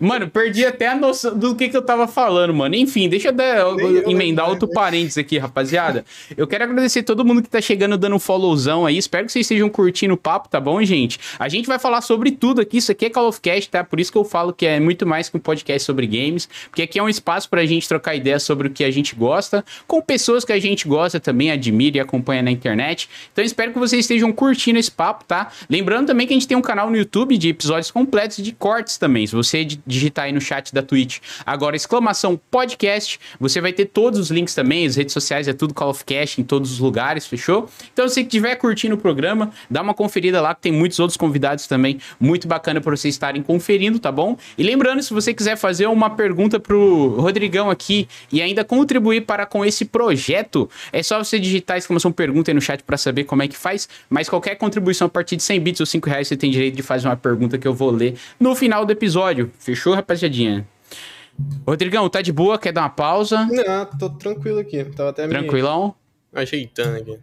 Mano, perdi até a noção do que, que eu tava falando, mano. Enfim, deixa eu, dar, eu emendar outro parênteses aqui, rapaziada. Eu quero agradecer todo mundo que tá chegando dando um followzão aí. Espero que vocês estejam curtindo o papo, tá bom, gente? A gente vai falar sobre tudo aqui. Isso aqui é Call of Cast, tá? Por isso que eu falo que é muito mais que um podcast sobre games. Porque aqui é um espaço pra gente trocar ideias sobre o que a gente gosta, com pessoas que a gente gosta também, admira e acompanha na internet. Então espero que vocês estejam curtindo esse papo, tá? Lembrando também que a gente tem um canal no YouTube de episódios completos de cortes também. Se você digitar aí no chat da Twitch agora exclamação podcast, você vai ter todos os links também, as redes sociais é tudo Call of Cast em todos os lugares, fechou? Então se estiver curtindo o programa, dá uma conferida lá que tem muitos outros convidados também, muito bacana para vocês estarem conferindo, tá bom? E lembrando, se você quiser fazer uma pergunta pro Rodrigão aqui e ainda contribuir para com esse projeto, é só você digitar exclamação pergunta aí no chat para saber como é que faz, mas qualquer contribuição a partir de 100 bits ou 5 reais você tem direito de fazer uma pergunta que eu vou ler no final do episódio. Fechou, rapaziadinha? Rodrigão, tá de boa? Quer dar uma pausa? Não, tô tranquilo aqui. Tava até Tranquilão? Me ajeitando aqui.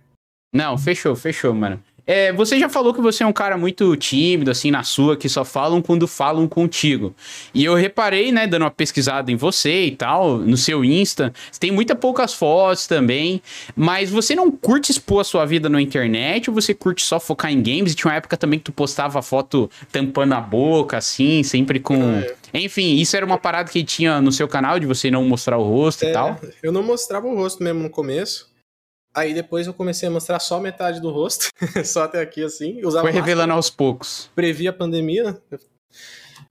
Não, fechou, fechou, mano. É, você já falou que você é um cara muito tímido, assim, na sua, que só falam quando falam contigo. E eu reparei, né, dando uma pesquisada em você e tal, no seu Insta, você tem muitas poucas fotos também, mas você não curte expor a sua vida na internet ou você curte só focar em games? E tinha uma época também que tu postava foto tampando a boca, assim, sempre com. É. Enfim, isso era uma parada que tinha no seu canal, de você não mostrar o rosto é, e tal? Eu não mostrava o rosto mesmo no começo. Aí depois eu comecei a mostrar só metade do rosto, só até aqui assim. Usava Foi revelando aos poucos. Previ a pandemia.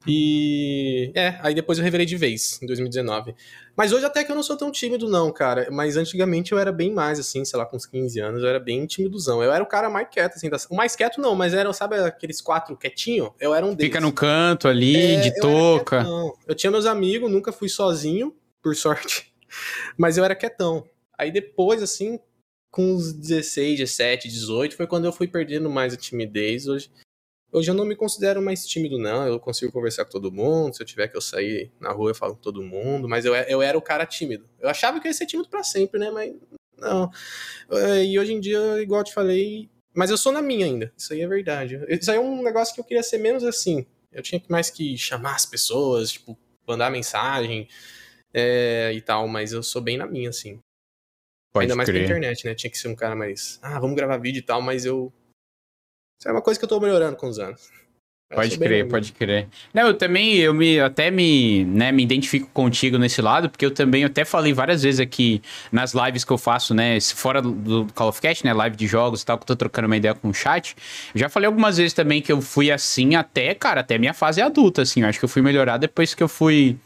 E. É, aí depois eu revelei de vez, em 2019. Mas hoje até que eu não sou tão tímido, não, cara. Mas antigamente eu era bem mais, assim, sei lá, com uns 15 anos, eu era bem timidozão. Eu era o cara mais quieto, assim. O mais quieto não, mas eram, sabe, aqueles quatro quietinho? Eu era um deles. Fica no canto ali, é, de touca. Eu, eu tinha meus amigos, nunca fui sozinho, por sorte. Mas eu era quietão. Aí depois, assim, com uns 16, 17, 18, foi quando eu fui perdendo mais a timidez. Hoje, hoje eu não me considero mais tímido, não. Eu consigo conversar com todo mundo. Se eu tiver que eu sair na rua, eu falo com todo mundo. Mas eu, eu era o cara tímido. Eu achava que eu ia ser tímido para sempre, né? Mas não. É, e hoje em dia, igual eu te falei. Mas eu sou na minha ainda. Isso aí é verdade. Isso aí é um negócio que eu queria ser menos assim. Eu tinha mais que chamar as pessoas, tipo, mandar mensagem é, e tal. Mas eu sou bem na minha, assim. Pode Ainda mais crer. pra internet, né? Tinha que ser um cara mais. Ah, vamos gravar vídeo e tal, mas eu. Isso é uma coisa que eu tô melhorando com os anos. pode crer, pode crer. Não, eu também, eu me até me, né, me identifico contigo nesse lado, porque eu também até falei várias vezes aqui nas lives que eu faço, né, fora do Call of Cast, né, live de jogos e tal, que eu tô trocando uma ideia com o chat. Já falei algumas vezes também que eu fui assim até, cara, até minha fase adulta, assim, eu acho que eu fui melhorar depois que eu fui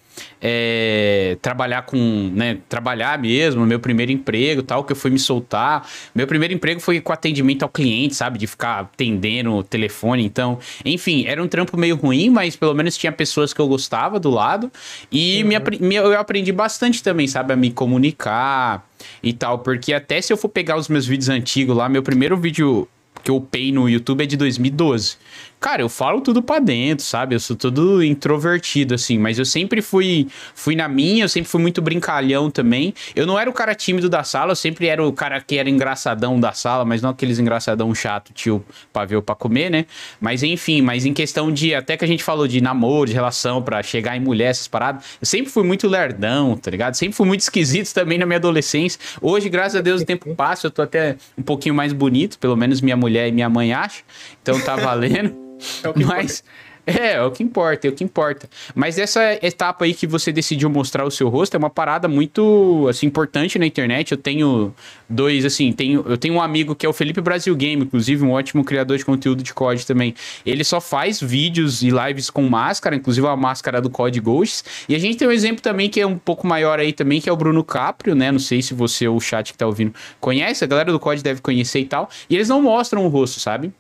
é, trabalhar com, né, trabalhar mesmo, meu primeiro emprego tal, que eu fui me soltar. Meu primeiro emprego foi com atendimento ao cliente, sabe? De ficar atendendo o telefone. Então, enfim, era um trampo meio ruim, mas pelo menos tinha pessoas que eu gostava do lado. E uhum. me, me, eu aprendi bastante também, sabe? A me comunicar e tal. Porque até se eu for pegar os meus vídeos antigos lá, meu primeiro vídeo que eu upei no YouTube é de 2012. Cara, eu falo tudo pra dentro, sabe? Eu sou todo introvertido, assim, mas eu sempre fui, fui na minha, eu sempre fui muito brincalhão também. Eu não era o cara tímido da sala, eu sempre era o cara que era engraçadão da sala, mas não aqueles engraçadão chato, tio, pra ver ou pra comer, né? Mas enfim, mas em questão de, até que a gente falou de namoro, de relação, pra chegar em mulher, essas paradas, eu sempre fui muito lerdão, tá ligado? Sempre fui muito esquisito também na minha adolescência. Hoje, graças a Deus, o tempo passa, eu tô até um pouquinho mais bonito, pelo menos minha mulher e minha mãe acham, então tá valendo. É o que Mas, é, é o que importa, é o que importa. Mas essa etapa aí que você decidiu mostrar o seu rosto é uma parada muito, assim, importante na internet. Eu tenho dois, assim, tenho, eu tenho um amigo que é o Felipe Brasil Game, inclusive um ótimo criador de conteúdo de COD também. Ele só faz vídeos e lives com máscara, inclusive a máscara do COD Ghosts. E a gente tem um exemplo também que é um pouco maior aí também, que é o Bruno Caprio, né? Não sei se você ou o chat que tá ouvindo conhece, a galera do COD deve conhecer e tal. E eles não mostram o rosto, sabe?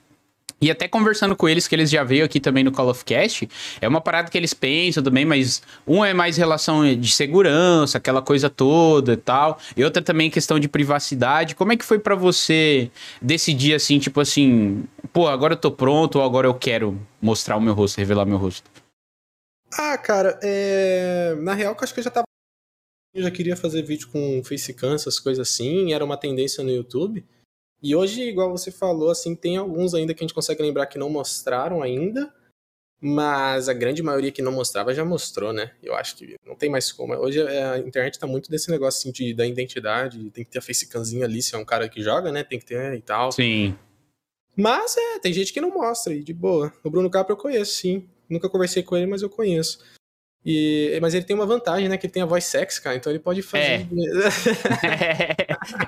E até conversando com eles, que eles já veio aqui também no Call of Cast, é uma parada que eles pensam também, mas um é mais relação de segurança, aquela coisa toda e tal, e outra também questão de privacidade. Como é que foi para você decidir assim, tipo assim, pô, agora eu tô pronto ou agora eu quero mostrar o meu rosto, revelar meu rosto? Ah, cara, é... na real, eu acho que eu já tava. Eu já queria fazer vídeo com facecam, essas coisas assim, era uma tendência no YouTube. E hoje, igual você falou, assim, tem alguns ainda que a gente consegue lembrar que não mostraram ainda, mas a grande maioria que não mostrava já mostrou, né? Eu acho que não tem mais como. Hoje é, a internet tá muito desse negócio assim de, da identidade, tem que ter a facecanzinha ali se é um cara que joga, né? Tem que ter e tal. Sim. Mas é, tem gente que não mostra, e de boa. O Bruno Capra eu conheço, sim. Nunca conversei com ele, mas eu conheço. E, mas ele tem uma vantagem, né? Que ele tem a voz sexy, cara. Então ele pode fazer. É.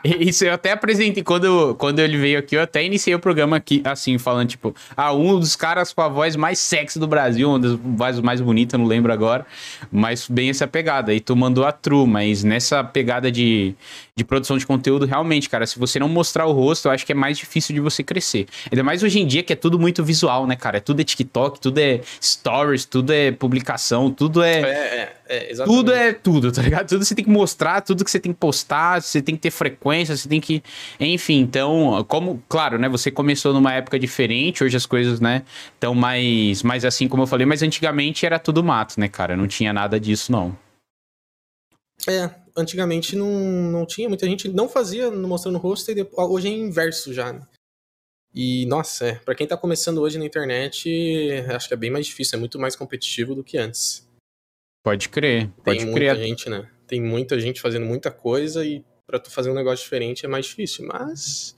Isso eu até apresentei. Quando, quando ele veio aqui, eu até iniciei o programa aqui, assim, falando, tipo, ah, um dos caras com a voz mais sexy do Brasil, uma das vozes mais bonitas, não lembro agora. Mas bem essa pegada. E tu mandou a true, mas nessa pegada de, de produção de conteúdo, realmente, cara, se você não mostrar o rosto, eu acho que é mais difícil de você crescer. Ainda mais hoje em dia, que é tudo muito visual, né, cara? É tudo é TikTok, tudo é stories, tudo é publicação, tudo é. É, é, é Tudo é tudo, tá ligado? Tudo você tem que mostrar, tudo que você tem que postar, você tem que ter frequência, você tem que. Enfim, então, como, claro, né? Você começou numa época diferente, hoje as coisas, né, estão mais, mais assim, como eu falei, mas antigamente era tudo mato, né, cara? Não tinha nada disso, não. É, antigamente não, não tinha, muita gente não fazia mostrando o rosto e depois, hoje é inverso já, né? E, nossa, é, pra quem tá começando hoje na internet, acho que é bem mais difícil, é muito mais competitivo do que antes. Pode crer, pode Tem crer. muita gente, né? Tem muita gente fazendo muita coisa e pra tu fazer um negócio diferente é mais difícil, mas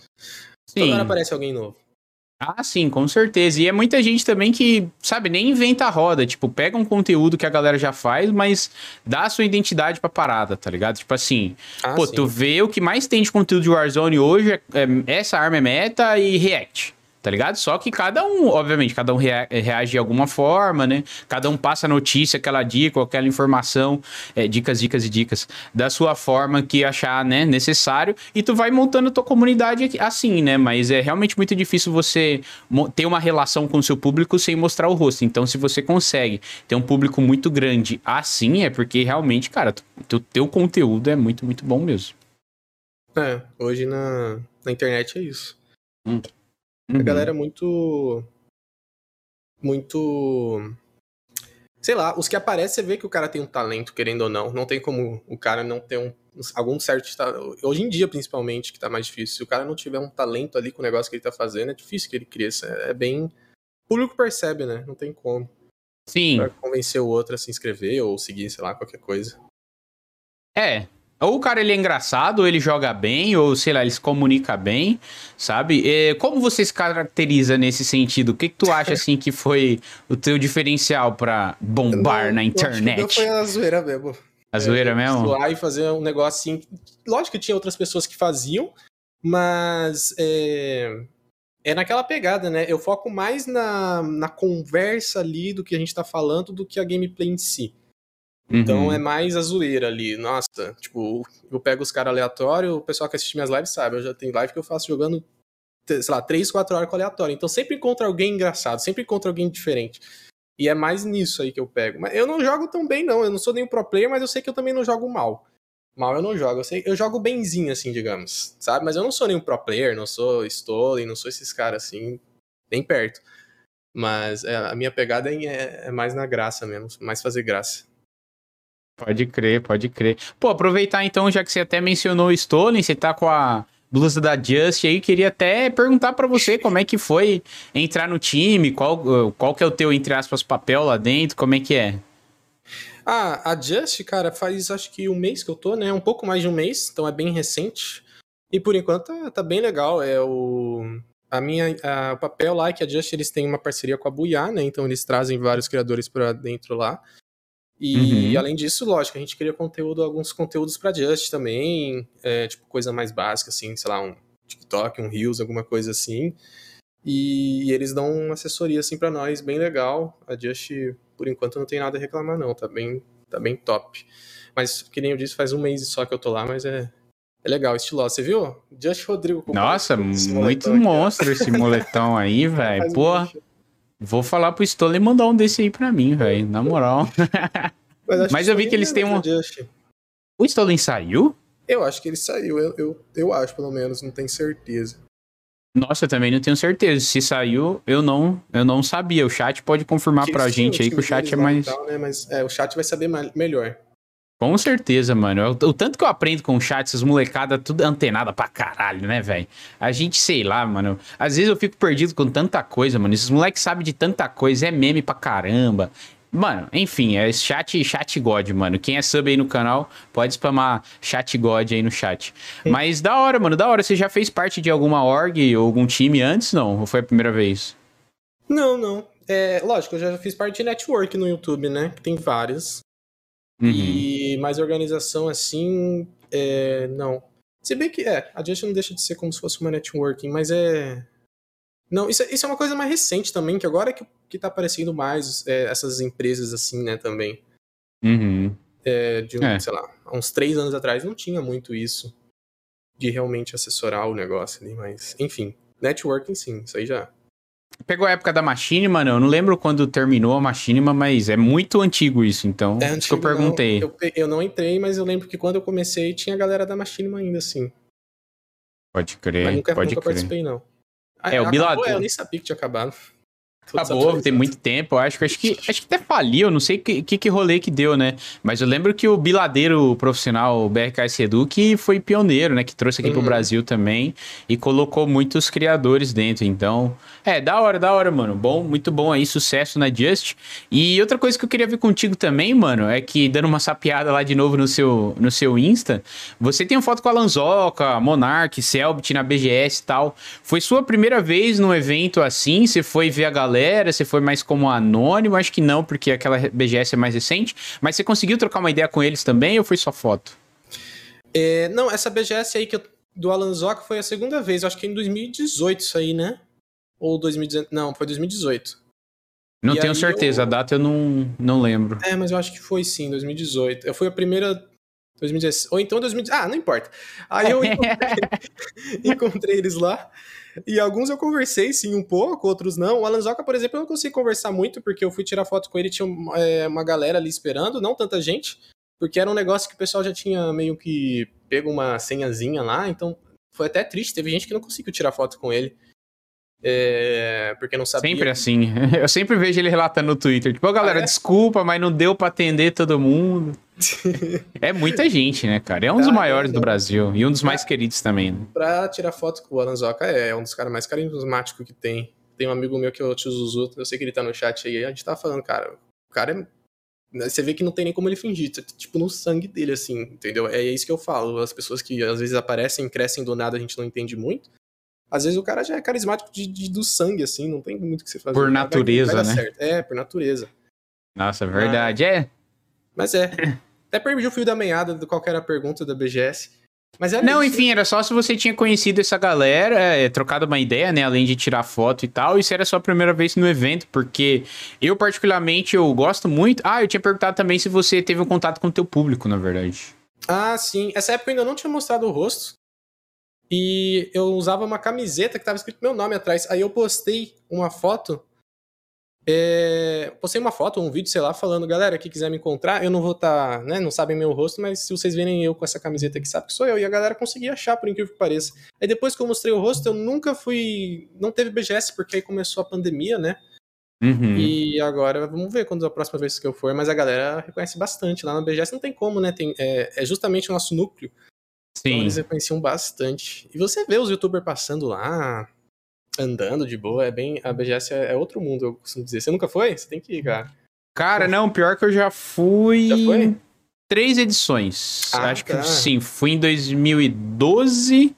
Sim. toda hora aparece alguém novo. Ah, sim, com certeza. E é muita gente também que, sabe, nem inventa a roda. Tipo, pega um conteúdo que a galera já faz, mas dá a sua identidade pra parada, tá ligado? Tipo assim, Ah, pô, sim. tu vê o que mais tem de conteúdo de Warzone hoje é, é essa arma é meta e React. Tá ligado? Só que cada um, obviamente, cada um rea- reage de alguma forma, né? Cada um passa a notícia, aquela dica, aquela informação, é, dicas, dicas e dicas, da sua forma que achar, né, necessário. E tu vai montando a tua comunidade assim, né? Mas é realmente muito difícil você ter uma relação com o seu público sem mostrar o rosto. Então, se você consegue ter um público muito grande assim, é porque realmente, cara, o teu conteúdo é muito, muito bom mesmo. É, hoje na, na internet é isso. Uhum. A galera é muito. Muito. Sei lá, os que aparecem, você vê que o cara tem um talento, querendo ou não. Não tem como o cara não ter um, algum certo. Hoje em dia, principalmente, que tá mais difícil. Se o cara não tiver um talento ali com o negócio que ele tá fazendo, é difícil que ele cresça. É bem. O público percebe, né? Não tem como. Sim. Pra convencer o outro a se inscrever ou seguir, sei lá, qualquer coisa. É. Ou o cara ele é engraçado, ou ele joga bem, ou sei lá, ele se comunica bem, sabe? É, como você se caracteriza nesse sentido? O que, que tu acha assim que foi o teu diferencial pra bombar Não, na eu acho que o meu internet? Foi a zoeira mesmo. A zoeira é, mesmo? Zoar e fazer um negócio assim. Lógico que tinha outras pessoas que faziam, mas é, é naquela pegada, né? Eu foco mais na, na conversa ali do que a gente tá falando do que a gameplay em si. Então Uhum. é mais a zoeira ali. Nossa, tipo, eu pego os caras aleatórios, o pessoal que assiste minhas lives sabe, eu já tenho live que eu faço jogando, sei lá, 3, 4 horas com aleatório. Então sempre encontro alguém engraçado, sempre encontro alguém diferente. E é mais nisso aí que eu pego. Mas eu não jogo tão bem, não. Eu não sou nenhum pro player, mas eu sei que eu também não jogo mal. Mal eu não jogo. Eu, sei, eu jogo benzinho, assim, digamos. Sabe? Mas eu não sou nenhum pro player, não sou Stolen, não sou esses caras assim, nem perto. Mas é, a minha pegada é, é mais na graça mesmo, mais fazer graça. Pode crer, pode crer. Pô, aproveitar então, já que você até mencionou o Stolen, você tá com a blusa da Just aí, queria até perguntar pra você como é que foi entrar no time, qual, qual que é o teu, entre aspas, papel lá dentro, como é que é? Ah, a Just, cara, faz acho que um mês que eu tô, né? Um pouco mais de um mês, então é bem recente. E por enquanto tá, tá bem legal. É o. A minha, a- o papel lá é que a Just eles têm uma parceria com a Buiá, né? Então eles trazem vários criadores pra dentro lá. E Uhum. além disso, lógico, a gente cria conteúdo, alguns conteúdos pra Just também, é, tipo coisa mais básica, assim, sei lá, um TikTok, um Reels, alguma coisa assim. E, eles dão uma assessoria assim pra nós, bem legal. A Just, por enquanto, não tem nada a reclamar, não. Tá bem, tá bem top. Mas, que nem eu disse, faz um mês só que eu tô lá, mas é, É legal, estiloso. Você viu? Just Rodrigo. Nossa, muito monstro esse moletão aí, velho. Pô, vou falar pro Stoller mandar um desse aí pra mim, velho. Na moral. Mas, Mas eu vi que eles têm um. O Stolen saiu? Eu acho que ele saiu. Eu, eu, eu acho, pelo menos, não tenho certeza. Nossa, eu também não tenho certeza. Se saiu, eu não, eu não sabia. O chat pode confirmar pra gente aí que o chat é mais. Tal, né? Mas é, o chat vai saber melhor. Com certeza, mano. O, o, tanto que eu aprendo com o chat, essas molecadas tudo antenada pra caralho, né, velho? A gente, sei lá, mano. Às vezes eu fico perdido com tanta coisa, mano. Esses moleques sabem de tanta coisa, é meme pra caramba. Mano, enfim, é chat, chat God, mano. Quem é sub aí no canal, pode spamar chat God aí no chat. Mas da hora, mano, da hora. Você já fez parte de alguma org ou algum time antes, não? Ou foi a primeira vez? Não, não. É, lógico, eu já fiz parte de network no YouTube, né? Tem várias. Uhum. E mais organização assim, é, não. Se bem que é, a Just não deixa de ser como se fosse uma networking, mas é. Não, isso, é, isso é uma coisa mais recente também, que agora é que, que tá aparecendo mais é, essas empresas assim, né, também. Uhum. É, de, é. sei lá, há uns três anos atrás não tinha muito isso de realmente assessorar o negócio ali, mas, enfim, networking sim, isso aí já, Pegou a época da Machinima, não? Eu não lembro quando terminou a Machinima, mas é muito antigo isso, então. É antigo, que eu perguntei. Não, eu, eu, não entrei, mas eu lembro que quando eu comecei tinha a galera da Machinima ainda, assim. Pode crer. Mas nunca, pode nunca crer. participei, não. É, o Bilador. É, eu nem sabia que tinha acabado. Acabou, tem muito tempo. Eu acho, acho, que, acho que até faliu, não sei que, que, que rolê que deu, né? Mas eu lembro que o biladeiro profissional, o BRKS Edu, que foi pioneiro, né? Que trouxe aqui uhum. pro Brasil também e colocou muitos criadores dentro. Então, é, da hora, da hora, mano. Bom, muito bom aí, sucesso na Just. E outra coisa que eu queria ver contigo também, mano, é que dando uma sapiada lá de novo no seu, no seu Insta, você tem uma foto com a Lanzoca, Monark, Selbit na BGS e tal. Foi sua primeira vez num evento assim? Você foi ver a galera? Galera? Você foi mais como anônimo? Acho que não, porque aquela BGS é mais recente. Mas você conseguiu trocar uma ideia com eles também ou foi só foto? É, não, essa BGS aí que eu, do Alan Zoc foi a segunda vez. Acho que em 2018 isso aí, né? Ou 2019. Não, foi 2018. Não e tenho certeza, eu... a data eu não, não lembro. É, mas eu acho que foi sim, 2018. Eu fui a primeira 2016. Ou então 2018. Ah, não importa. Aí eu encontrei, encontrei, eles lá. E alguns eu conversei, sim, um pouco, outros não. O Alan Zoca, por exemplo, eu não consegui conversar muito, porque eu fui tirar foto com ele tinha é, uma galera ali esperando, não tanta gente, porque era um negócio que o pessoal já tinha meio que pego uma senhazinha lá, então foi até triste. Teve gente que não conseguiu tirar foto com ele. É, porque não sabia. Sempre assim. Eu sempre vejo ele relatando no Twitter. Tipo, galera, ah, é? desculpa, mas não deu para atender todo mundo. É muita gente, né, cara? É um dos maiores do Brasil e um dos mais queridos também. Né? Pra tirar foto com o Alan Zoca, é, é um dos caras mais carismáticos que tem. Tem um amigo meu que é o Tio Zuzu, eu sei que ele tá no chat aí, a gente tava falando, cara, o cara é né, você vê que não tem nem como ele fingir, tá, tipo no sangue dele, assim, entendeu? É isso que eu falo. As pessoas que às vezes aparecem, crescem do nada, a gente não entende muito. Às vezes o cara já é carismático de, de do sangue, assim, não tem muito o que você fazer. Por natureza, vai, vai né? Certo. É, por natureza. Nossa, é verdade. Mas, é. Mas é. Até perdi o fio da meada de qual era a pergunta da BGS. Mas não, isso. enfim, era só se você tinha conhecido essa galera, é, trocado uma ideia, né? Além de tirar foto e tal. E se era a sua primeira vez no evento, porque eu, particularmente, eu gosto muito. Ah, eu tinha perguntado também se você teve um contato com o teu público, na verdade. Ah, sim. Essa época eu ainda não tinha mostrado o rosto. E eu usava uma camiseta que tava escrito meu nome atrás. Aí eu postei uma foto. É, postei uma foto, um vídeo, sei lá, falando, galera, que quiser me encontrar, eu não vou estar, tá, né? Não sabem meu rosto, mas se vocês verem eu com essa camiseta aqui, sabe que sou eu. E a galera conseguia achar, por incrível que pareça. Aí depois que eu mostrei o rosto, eu nunca fui. Não teve BGS, porque aí começou a pandemia, né? Uhum. E agora, vamos ver quando a próxima vez que eu for, mas a galera reconhece bastante. Lá na BGS não tem como, né? Tem, é, é justamente o nosso núcleo Sim. Então eles reconheciam bastante. E você vê os youtubers passando lá, andando de boa, é bem. A BGS é, é outro mundo, eu costumo dizer. Você nunca foi? Você tem que ir, cara. Cara, não, pior que eu já fui. Já foi? Três edições. Ah, Acho tá. que sim, fui em 2012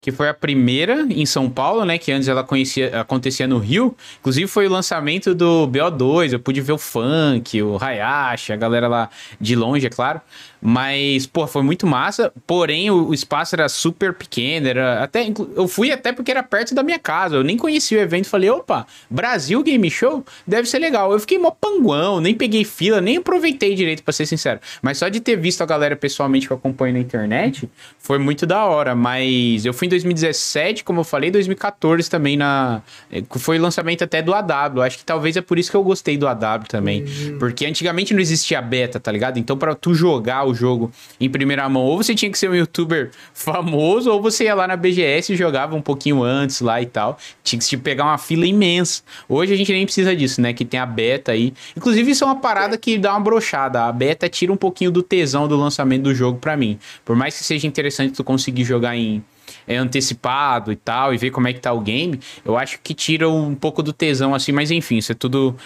que foi a primeira em São Paulo, né? Que antes ela conhecia, acontecia no Rio. Inclusive foi o lançamento do BO2, eu pude ver o funk, o Hayashi, a galera lá de longe, é claro. Mas, pô, foi muito massa. Porém, o, o, espaço era super pequeno. Era até, eu fui até porque era perto da minha casa. Eu nem conhecia o evento. Falei, opa, Brasil Game Show deve ser legal. Eu fiquei mó panguão, nem peguei fila, nem aproveitei direito, pra ser sincero. Mas só de ter visto a galera pessoalmente que eu acompanho na internet, foi muito da hora. Mas eu fui em 2017, como eu falei, 2014 também na. Eh, foi o lançamento até do AW. Acho que talvez é por isso que eu gostei do AW também. Uhum. Porque antigamente não existia beta, tá ligado? Então, para tu jogar o jogo em primeira mão, ou você tinha que ser um youtuber famoso, ou você ia lá na BGS e jogava um pouquinho antes lá e tal. Tinha que pegar uma fila imensa. Hoje a gente nem precisa disso, né? Que tem a beta aí. Inclusive, isso é uma parada que dá uma brochada. A beta tira um pouquinho do tesão do lançamento do jogo para mim. Por mais que seja interessante tu conseguir jogar em é, antecipado e tal, e ver como é que tá o game, eu acho que tira um pouco do tesão, assim, mas enfim, isso é tudo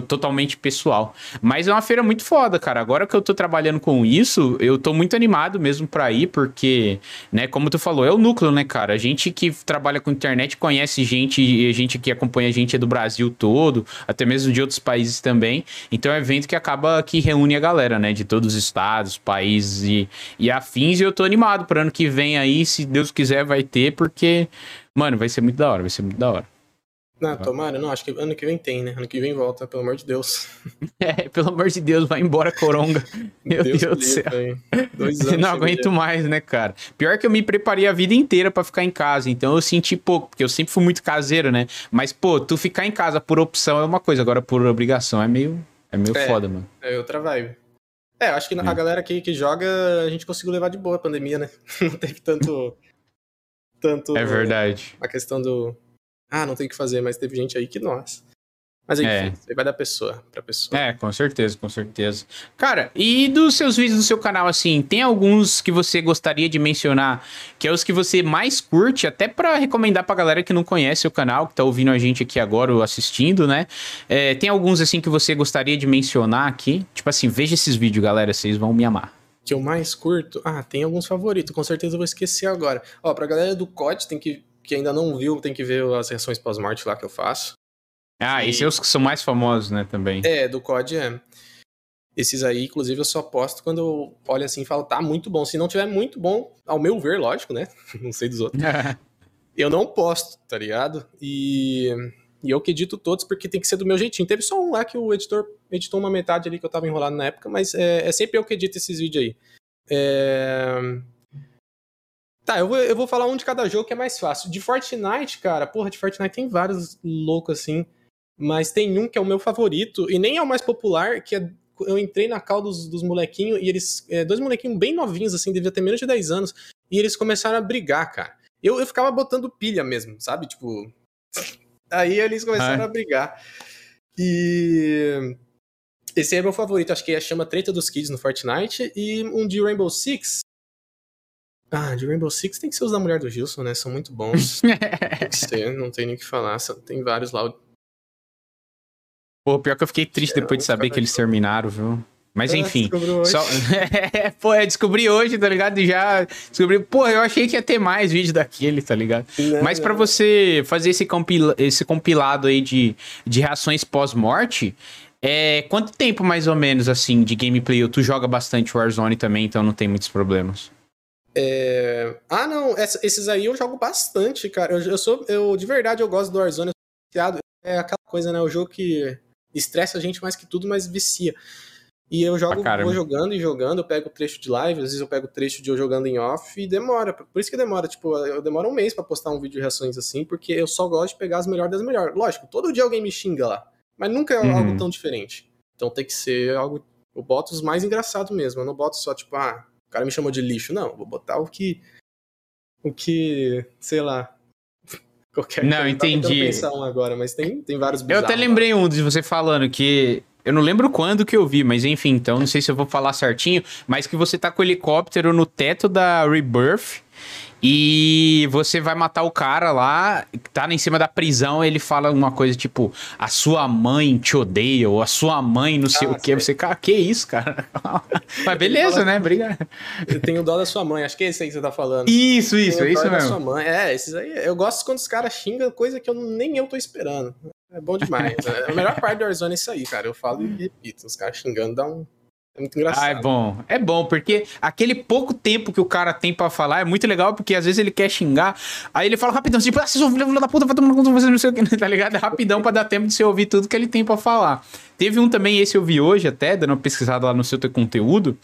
totalmente pessoal. Mas é uma feira muito foda, cara. Agora que eu tô trabalhando com isso, eu tô muito animado mesmo pra ir, porque, né, como tu falou, é o núcleo, né, cara? A gente que trabalha com internet conhece gente, e a gente que acompanha a gente é do Brasil todo, até mesmo de outros países também. Então é um evento que acaba que reúne a galera, né, de todos os estados, países e, e afins. E eu tô animado pro ano que vem aí, se Deus quiser, vai ter, porque, mano, vai ser muito da hora, vai ser muito da hora. Não, tomara, não, acho que ano que vem tem, né? Ano que vem volta, pelo amor de Deus. É, pelo amor de Deus, vai embora, Coronga. Meu Deus, Deus do céu. Dois anos não aguento mais, né, cara? Pior que eu me preparei a vida inteira para ficar em casa, então eu senti pouco, porque eu sempre fui muito caseiro, né? Mas, pô, tu ficar em casa por opção é uma coisa, agora por obrigação é meio, é meio é, foda, mano. É outra vibe. É, acho que é. a galera aqui que joga, a gente conseguiu levar de boa a pandemia, né? Não teve tanto. tanto. É verdade. A questão do ah, não tem o que fazer, mas teve gente aí que, nossa. Mas enfim, é. vai da pessoa pra pessoa. É, com certeza, com certeza. Cara, e dos seus vídeos do seu canal, assim, tem alguns que você gostaria de mencionar, que é os que você mais curte, até para recomendar pra galera que não conhece o canal, que tá ouvindo a gente aqui agora ou assistindo, né? É, tem alguns, assim, que você gostaria de mencionar aqui? Tipo assim, veja esses vídeos, galera, vocês vão me amar. Que eu mais curto? Ah, tem alguns favoritos, com certeza eu vou esquecer agora. Ó, pra galera do COD, tem que que ainda não viu, tem que ver as reações pós-morte lá que eu faço. Ah, e... esses os que são mais famosos, né, também. É, do COD é. Esses aí, inclusive, eu só posto quando eu olho assim e falo, tá muito bom. Se não tiver muito bom, ao meu ver, lógico, né? não sei dos outros. eu não posto, tá ligado? E, e eu que edito todos porque tem que ser do meu jeitinho. Teve só um lá que o editor editou uma metade ali que eu tava enrolado na época, mas é, é sempre eu que edito esses vídeos aí. É... Tá, eu vou, eu vou falar um de cada jogo que é mais fácil. De Fortnite, cara, porra, de Fortnite tem vários loucos assim. Mas tem um que é o meu favorito, e nem é o mais popular, que é. Eu entrei na cal dos, dos molequinhos, e eles. É, dois molequinhos bem novinhos, assim, devia ter menos de 10 anos, e eles começaram a brigar, cara. Eu, eu ficava botando pilha mesmo, sabe? Tipo. Aí eles começaram a brigar. E. Esse é meu favorito, acho que é chama Treta dos Kids no Fortnite, e um de Rainbow Six, ah, de Rainbow Six tem que ser os da mulher do Gilson, né? São muito bons. tem que ser, não tem nem o que falar. Tem vários lá. Pô, pior que eu fiquei triste depois de saber que eles terminaram, viu? Mas ah, enfim. Só... Pô, eu descobri hoje, tá ligado? E já descobri. Pô, eu achei que ia ter mais vídeo daquele, tá ligado? Não, Mas para você fazer esse, compila... esse compilado aí de, de reações pós-morte, é... quanto tempo mais ou menos, assim, de gameplay? Tu joga bastante Warzone também, então não tem muitos problemas. É... Ah, não, esses aí eu jogo bastante, cara. Eu, eu, sou, eu de verdade eu gosto do Warzone. É aquela coisa, né? O jogo que estressa a gente mais que tudo, mas vicia. E eu jogo, vou jogando e jogando, eu pego trecho de live, às vezes eu pego trecho de eu jogando em off e demora. Por isso que demora, tipo, eu demoro um mês para postar um vídeo de reações assim, porque eu só gosto de pegar as melhores das melhores. Lógico, todo dia alguém me xinga lá, mas nunca é uhum. algo tão diferente. Então tem que ser algo. Eu boto os mais engraçados mesmo, eu não boto só, tipo, ah, cara me chamou de lixo. Não, vou botar o que. O que. Sei lá. Qualquer não, entendi. pensar um agora, mas tem, tem vários bizarros, Eu até lembrei um de você falando que. Eu não lembro quando que eu vi, mas enfim, então não sei se eu vou falar certinho, mas que você tá com o helicóptero no teto da Rebirth e você vai matar o cara lá, tá em cima da prisão, ele fala uma coisa tipo, a sua mãe te odeia, ou a sua mãe não sei ah, o que. Você, cara, que isso, cara? Mas beleza, fala, né? Obrigado. Eu tenho dó da sua mãe, acho que é esse aí que você tá falando. Isso, isso, é isso mesmo. Sua mãe. É, esses aí. Eu gosto quando os caras xingam coisa que eu nem eu tô esperando. É bom demais. a melhor parte do Warzone é isso aí, cara. Eu falo e repito. Os caras xingando dá um, É muito engraçado. Ah, é bom. É bom, porque aquele pouco tempo que o cara tem pra falar é muito legal, porque às vezes ele quer xingar, aí ele fala rapidão, tipo, ah, vocês filho da puta, vai tomar conta você não sei o que, tá ligado? É rapidão pra dar tempo de você ouvir tudo que ele tem pra falar. Teve um também, esse eu vi hoje até, dando uma pesquisada lá no seu conteúdo,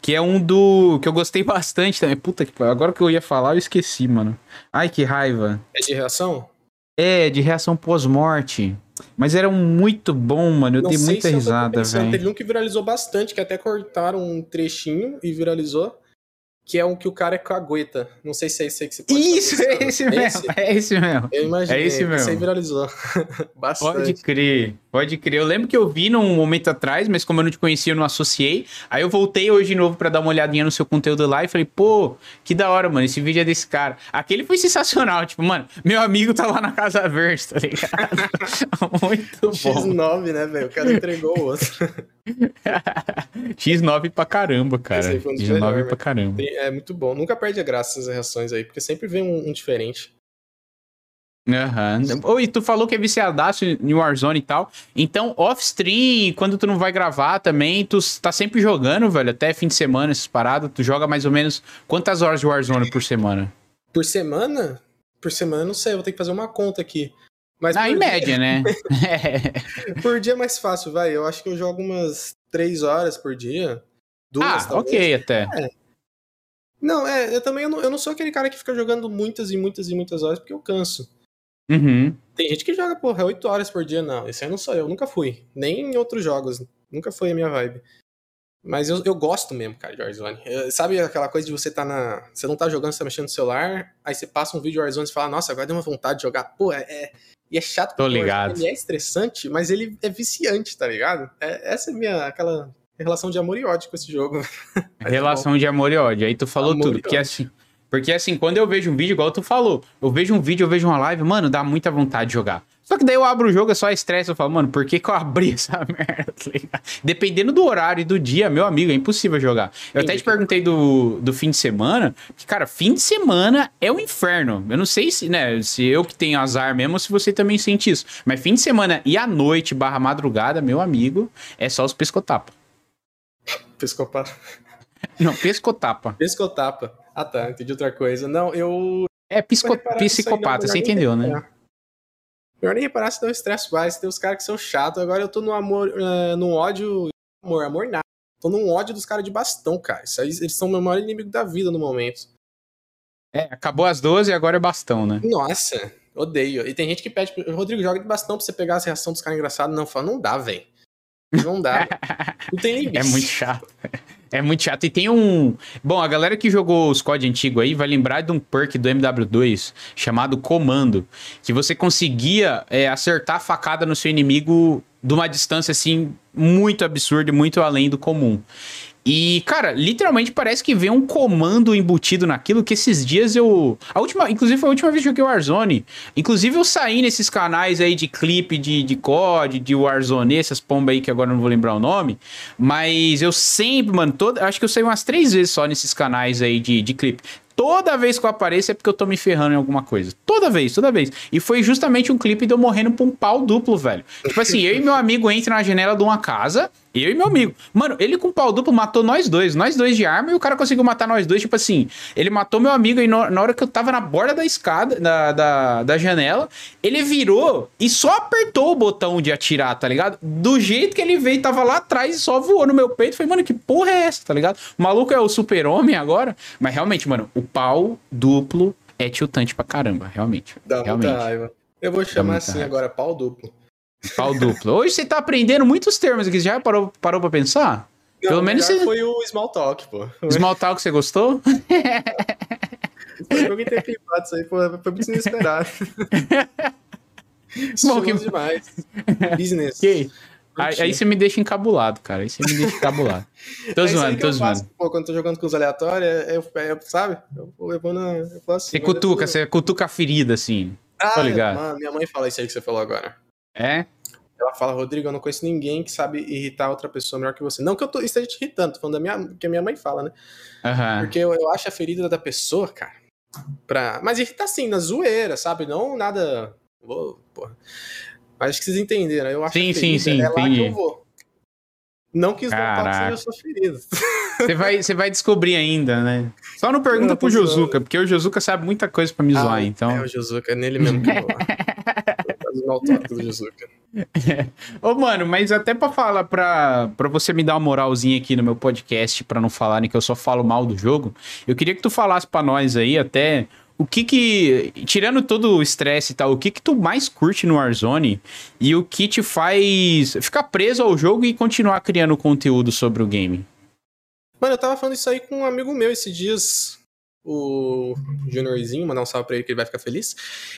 que é um do. que eu gostei bastante também. Puta que agora que eu ia falar, eu esqueci, mano. Ai, que raiva. É de reação? É, de reação pós-morte. Mas era muito bom, mano. Eu Não dei muita risada, velho. Teve um que viralizou bastante, que até cortaram um trechinho e viralizou. Que é um que o cara é cagueta. Não sei se é esse aí que você pode Isso, é esse mesmo. É esse mesmo. Eu imagino. É esse Esse aí mesmo. viralizou. bastante. Pode crer, pode crer. Eu lembro que eu vi num momento atrás, mas como eu não te conhecia, eu não associei. Aí eu voltei hoje de novo pra dar uma olhadinha no seu conteúdo lá e falei, pô, que da hora, mano, esse vídeo é desse cara. Aquele foi sensacional, tipo, mano, meu amigo tá lá na Casa Verde, tá ligado? Muito bom. X9, né, velho? O cara entregou o outro. X9 pra caramba, cara. Um dos X9 melhores, pra velho. caramba. É muito bom. Nunca perde a graça essas reações aí, porque sempre vem um, um diferente. Aham. Ô, e tu falou que é viciadaço em Warzone e tal. Então, off-stream, quando tu não vai gravar também, tu tá sempre jogando, velho, até fim de semana, essas paradas. Tu joga mais ou menos quantas horas de Warzone por semana? Por semana? Por semana, não sei, eu vou ter que fazer uma conta aqui. Mas por em dia- média, né? Por dia é mais fácil, vai. Eu acho que eu jogo umas três horas por dia. Duas, ah, talvez. ok, até. Não, é, eu também eu não, eu não sou aquele cara que fica jogando muitas e muitas e muitas horas porque eu canso. Uhum. Tem gente que joga, porra, oito horas por dia, não. Esse aí não sou eu, nunca fui. Nem em outros jogos. Nunca foi a minha vibe. Mas eu, eu gosto mesmo, cara, de Warzone. Eu- sabe aquela coisa de você tá na. Você não tá jogando, você tá mexendo no celular, aí você passa um vídeo de Warzone e fala, nossa, agora deu uma vontade de jogar. Pô, é. E é chato Tô porque ligado. Ele é estressante, mas ele é viciante, tá ligado? É, essa é minha. aquela relação de amor e ódio com esse jogo. É Relação de amor e ódio. Aí tu falou Amor tudo. Porque assim, porque assim, quando eu vejo um vídeo, igual tu falou, eu vejo um vídeo, eu vejo uma live, mano, dá muita vontade de jogar. Só que daí eu abro o jogo, é só estresse, eu falo, mano, por que, que eu abri essa merda, tá? Dependendo do horário e do dia, meu amigo, é impossível jogar. Eu até te perguntei do, do fim de semana, que, cara, fim de semana é um inferno. Eu não sei se, né, se eu que tenho azar mesmo ou se você também sente isso. Mas fim de semana e à noite barra madrugada, meu amigo, é só os pescotapa. Pescopata. Não, pescotapa. Pescotapa. Ah tá, entendi outra coisa. Não, eu. É não, psicopata, você entendeu, né? reparar. Melhor nem reparar se dá um estresse mais. Tem os caras que são chatos. Agora eu tô no amor, eh, no ódio. Amor, amor nada. Tô num ódio dos caras de bastão, cara. Isso aí, eles são o meu maior inimigo da vida no momento. É, acabou às 12 e agora é bastão, né? Nossa, odeio. E tem gente que pede, Rodrigo, joga de bastão pra você pegar essa reação dos caras engraçados. Não, fala, não dá, velho. Não dá. não tem limite. É muito chato. É muito chato. E tem um. Bom, a galera que jogou os COD antigo aí vai lembrar de um perk do MW2 chamado Comando. Que você conseguia é, acertar a facada no seu inimigo de uma distância assim muito absurda e muito além do comum. E, cara, literalmente parece que vem um comando embutido naquilo que esses dias eu. A última, inclusive, foi a última vez que eu joguei Warzone. Inclusive, eu saí nesses canais aí de clipe de, de COD, de Warzone, essas pombas aí que agora não vou lembrar o nome. Mas eu sempre, mano, toda, acho que eu saí umas três vezes só nesses canais aí de, de clipe. Toda vez que eu apareço é porque eu tô me ferrando em alguma coisa. Toda vez, toda vez. E foi justamente um clipe de eu morrendo pra um pau duplo, velho. Tipo assim, eu e meu amigo entram na janela de uma casa, eu e meu amigo. Mano, ele com pau duplo matou nós dois, nós dois de arma, e o cara conseguiu matar nós dois. Tipo assim, ele matou meu amigo e no- na hora que eu tava na borda da escada, da, da, da janela, ele virou e só apertou o botão de atirar, tá ligado? Do jeito que ele veio, tava lá atrás e só voou no meu peito. Falei, mano, que porra é essa, tá ligado? O maluco é o super-homem agora. Mas realmente, mano, o pau duplo é tiltante pra caramba, realmente. Dá realmente. muita raiva. Eu vou chamar assim raiva. agora, pau duplo. Pau duplo. Hoje você tá aprendendo muitos termos aqui. Você já parou, parou pra pensar? Pelo Não, menos melhor você- foi o Small Talk, pô. Small talk, você gostou? Foi e empate, isso aí foi, foi muito inesperado. Bom, que- demais. Business. Ok. Aí, aí você me deixa encabulado, cara. Aí você me deixa encabulado. Tô É zoando, tô eu zoando. faço, Pô, quando tô jogando com os aleatórios, eu, eu- sabe? Eu, eu vou na. Eu falo assim, Você eu cutuca, você cutuca a ferida, assim. Ah, tô ligado. Mano, minha mãe fala isso aí que você falou agora. É? Ela fala, Rodrigo, eu não conheço ninguém que sabe irritar outra pessoa melhor que você. Não que eu tô, esteja te irritando, tô falando da minha, que a minha mãe fala, né? Aham. Porque eu, eu acho a ferida da pessoa, cara, pra... Mas irrita assim, na zoeira, sabe? Não nada... Vou, porra. Acho que vocês entenderam. Eu acho Sim, a sim, ferida, sim, é lá entendi. que eu vou. Não que Smalltalk seja sua ferida. Você vai, você vai descobrir ainda, né? Só não pergunta não, pro Josuka, porque o Josuka sabe muita coisa pra me ah, zoar, então. É o Josuka, é nele mesmo que eu vou. Smalltalk do Josuka. Ô, mano, mas até pra falar, pra, pra você me dar uma moralzinha aqui no meu podcast, pra não falarem que eu só falo mal do jogo, eu queria que tu falasse pra nós aí até o que que, tirando todo o estresse e tal, o que que tu mais curte no Warzone e o que te faz ficar preso ao jogo e continuar criando conteúdo sobre o game? Mano, eu tava falando isso aí com um amigo meu esses dias, o Juniorzinho, mandar um salve pra ele que ele vai ficar feliz.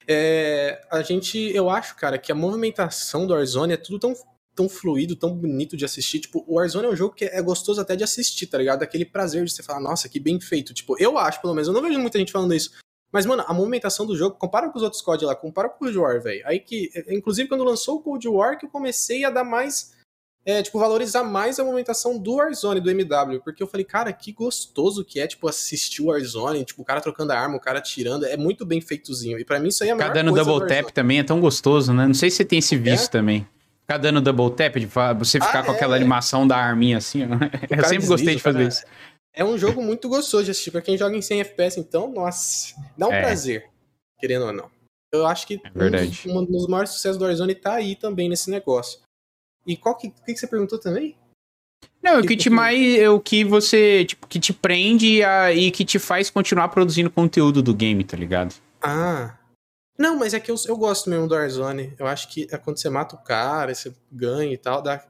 É, a gente, eu acho, cara, que a movimentação do Warzone é tudo tão tão fluido, tão bonito de assistir. Tipo, o Warzone é um jogo que é gostoso até de assistir, tá ligado? Aquele prazer de você falar, nossa, que bem feito. Tipo, eu acho, pelo menos, eu não vejo muita gente falando isso. Mas, mano, a movimentação do jogo, compara com os outros COD lá, compara com o Cold War, velho. Aí que, é, inclusive, quando lançou o Cold War, que eu comecei a dar mais. É, tipo, valorizar mais a movimentação do Warzone, do MW. Porque eu falei, cara, que gostoso que é, tipo, assistir o Warzone, tipo, o cara trocando a arma, o cara atirando. É muito bem feitozinho. E para mim isso aí é a melhor Ficar dando double tap também é tão gostoso, né? Não sei se você tem esse vício é? também. Ficar dando double tap, de você ficar ah, com é, aquela animação da arminha assim. Eu sempre gostei de fazer isso. É um jogo muito gostoso de assistir. Pra quem joga em 100 FPS, então, nossa, dá um é. prazer, querendo ou não. Eu acho que é um, um, dos maiores sucessos do Warzone tá aí também nesse negócio. E qual que, que, que você perguntou também? Não, o que te mais. O que você. Tipo, que te prende a, e que te faz continuar produzindo conteúdo do game, tá ligado? Ah. Não, mas é que eu, eu gosto mesmo do Warzone. Eu acho que é quando você mata o cara, você ganha e tal, dá,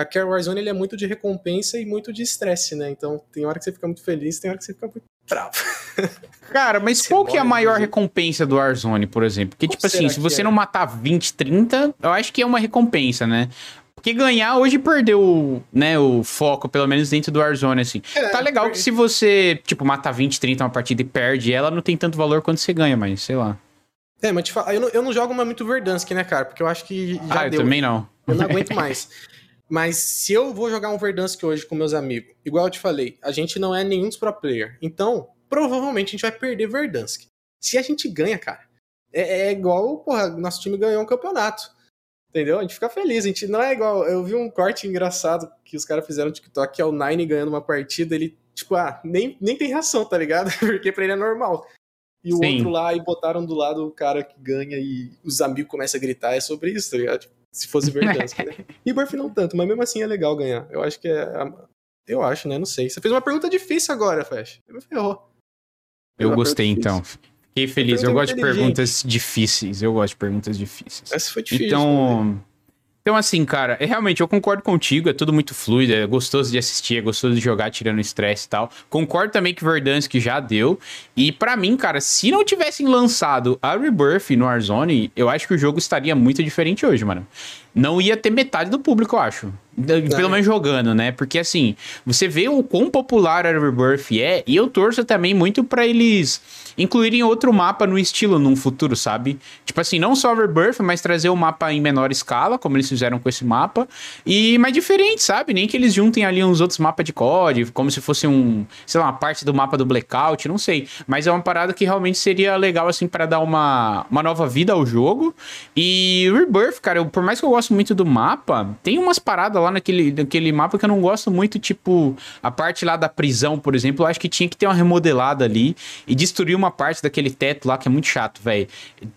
Aqui a Warzone ele é muito de recompensa e muito de estresse, né? Então tem hora que você fica muito feliz, tem hora que você fica muito bravo. Cara, mas qual que é a maior recompensa do Warzone, por exemplo? Porque, tipo assim, se você é? não matar 20, 30, eu acho que é uma recompensa, né? Porque ganhar hoje perdeu, né, o foco, pelo menos dentro do Warzone, assim. É, tá legal que se você, tipo, matar 20, 30 uma partida e perde ela, não tem tanto valor quanto você ganha, mas sei lá. É, mas te falo, eu, não, eu não jogo mais muito Verdansk, né, cara? Porque eu acho que já ah, deu. eu também não. Eu não aguento mais. Mas se eu vou jogar um Verdansk hoje com meus amigos, igual eu te falei, a gente não é nenhum dos pro player. Então, provavelmente a gente vai perder Verdansk. Se a gente ganha, cara, é, é igual, porra, nosso time ganhou um campeonato. Entendeu? A gente fica feliz. A gente não é igual. Eu vi um corte engraçado que os caras fizeram no TikTok, que é o Nine ganhando uma partida, ele, tipo, ah, nem, nem tem reação, tá ligado? Porque pra ele é normal. E o Sim. outro lá, e botaram do lado o cara que ganha e os amigos começam a gritar. É sobre isso, tá ligado? Se fosse Verdansk, né? E Burf não tanto, mas mesmo assim é legal ganhar. Eu acho que é. Eu acho, né? Não sei. Você fez uma pergunta difícil agora, Flash. Me ferrou. Eu gostei, então. Fiquei feliz. Eu gosto de perguntas difíceis. Eu gosto de perguntas difíceis. Essa foi difícil. Então. Então, assim, cara, é, realmente eu concordo contigo, é tudo muito fluido, é gostoso de assistir, é gostoso de jogar tirando estresse e tal. Concordo também que Verdansk já deu. E para mim, cara, se não tivessem lançado a Rebirth no Warzone, eu acho que o jogo estaria muito diferente hoje, mano. Não ia ter metade do público, eu acho. Pelo é. menos jogando, né? Porque assim, você vê o quão popular a Rebirth é, e eu torço também muito para eles incluírem outro mapa no estilo num futuro, sabe? Tipo assim, não só Rebirth, mas trazer o um mapa em menor escala, como eles fizeram com esse mapa, e mais diferente, sabe? Nem que eles juntem ali uns outros mapas de código, como se fosse um, sei lá, uma parte do mapa do Blackout, não sei. Mas é uma parada que realmente seria legal, assim, para dar uma, uma nova vida ao jogo. E Rebirth, cara, eu, por mais que eu goste muito do mapa, tem umas paradas lá naquele, naquele mapa que eu não gosto muito, tipo, a parte lá da prisão, por exemplo, eu acho que tinha que ter uma remodelada ali e destruir uma parte daquele teto lá que é muito chato, velho.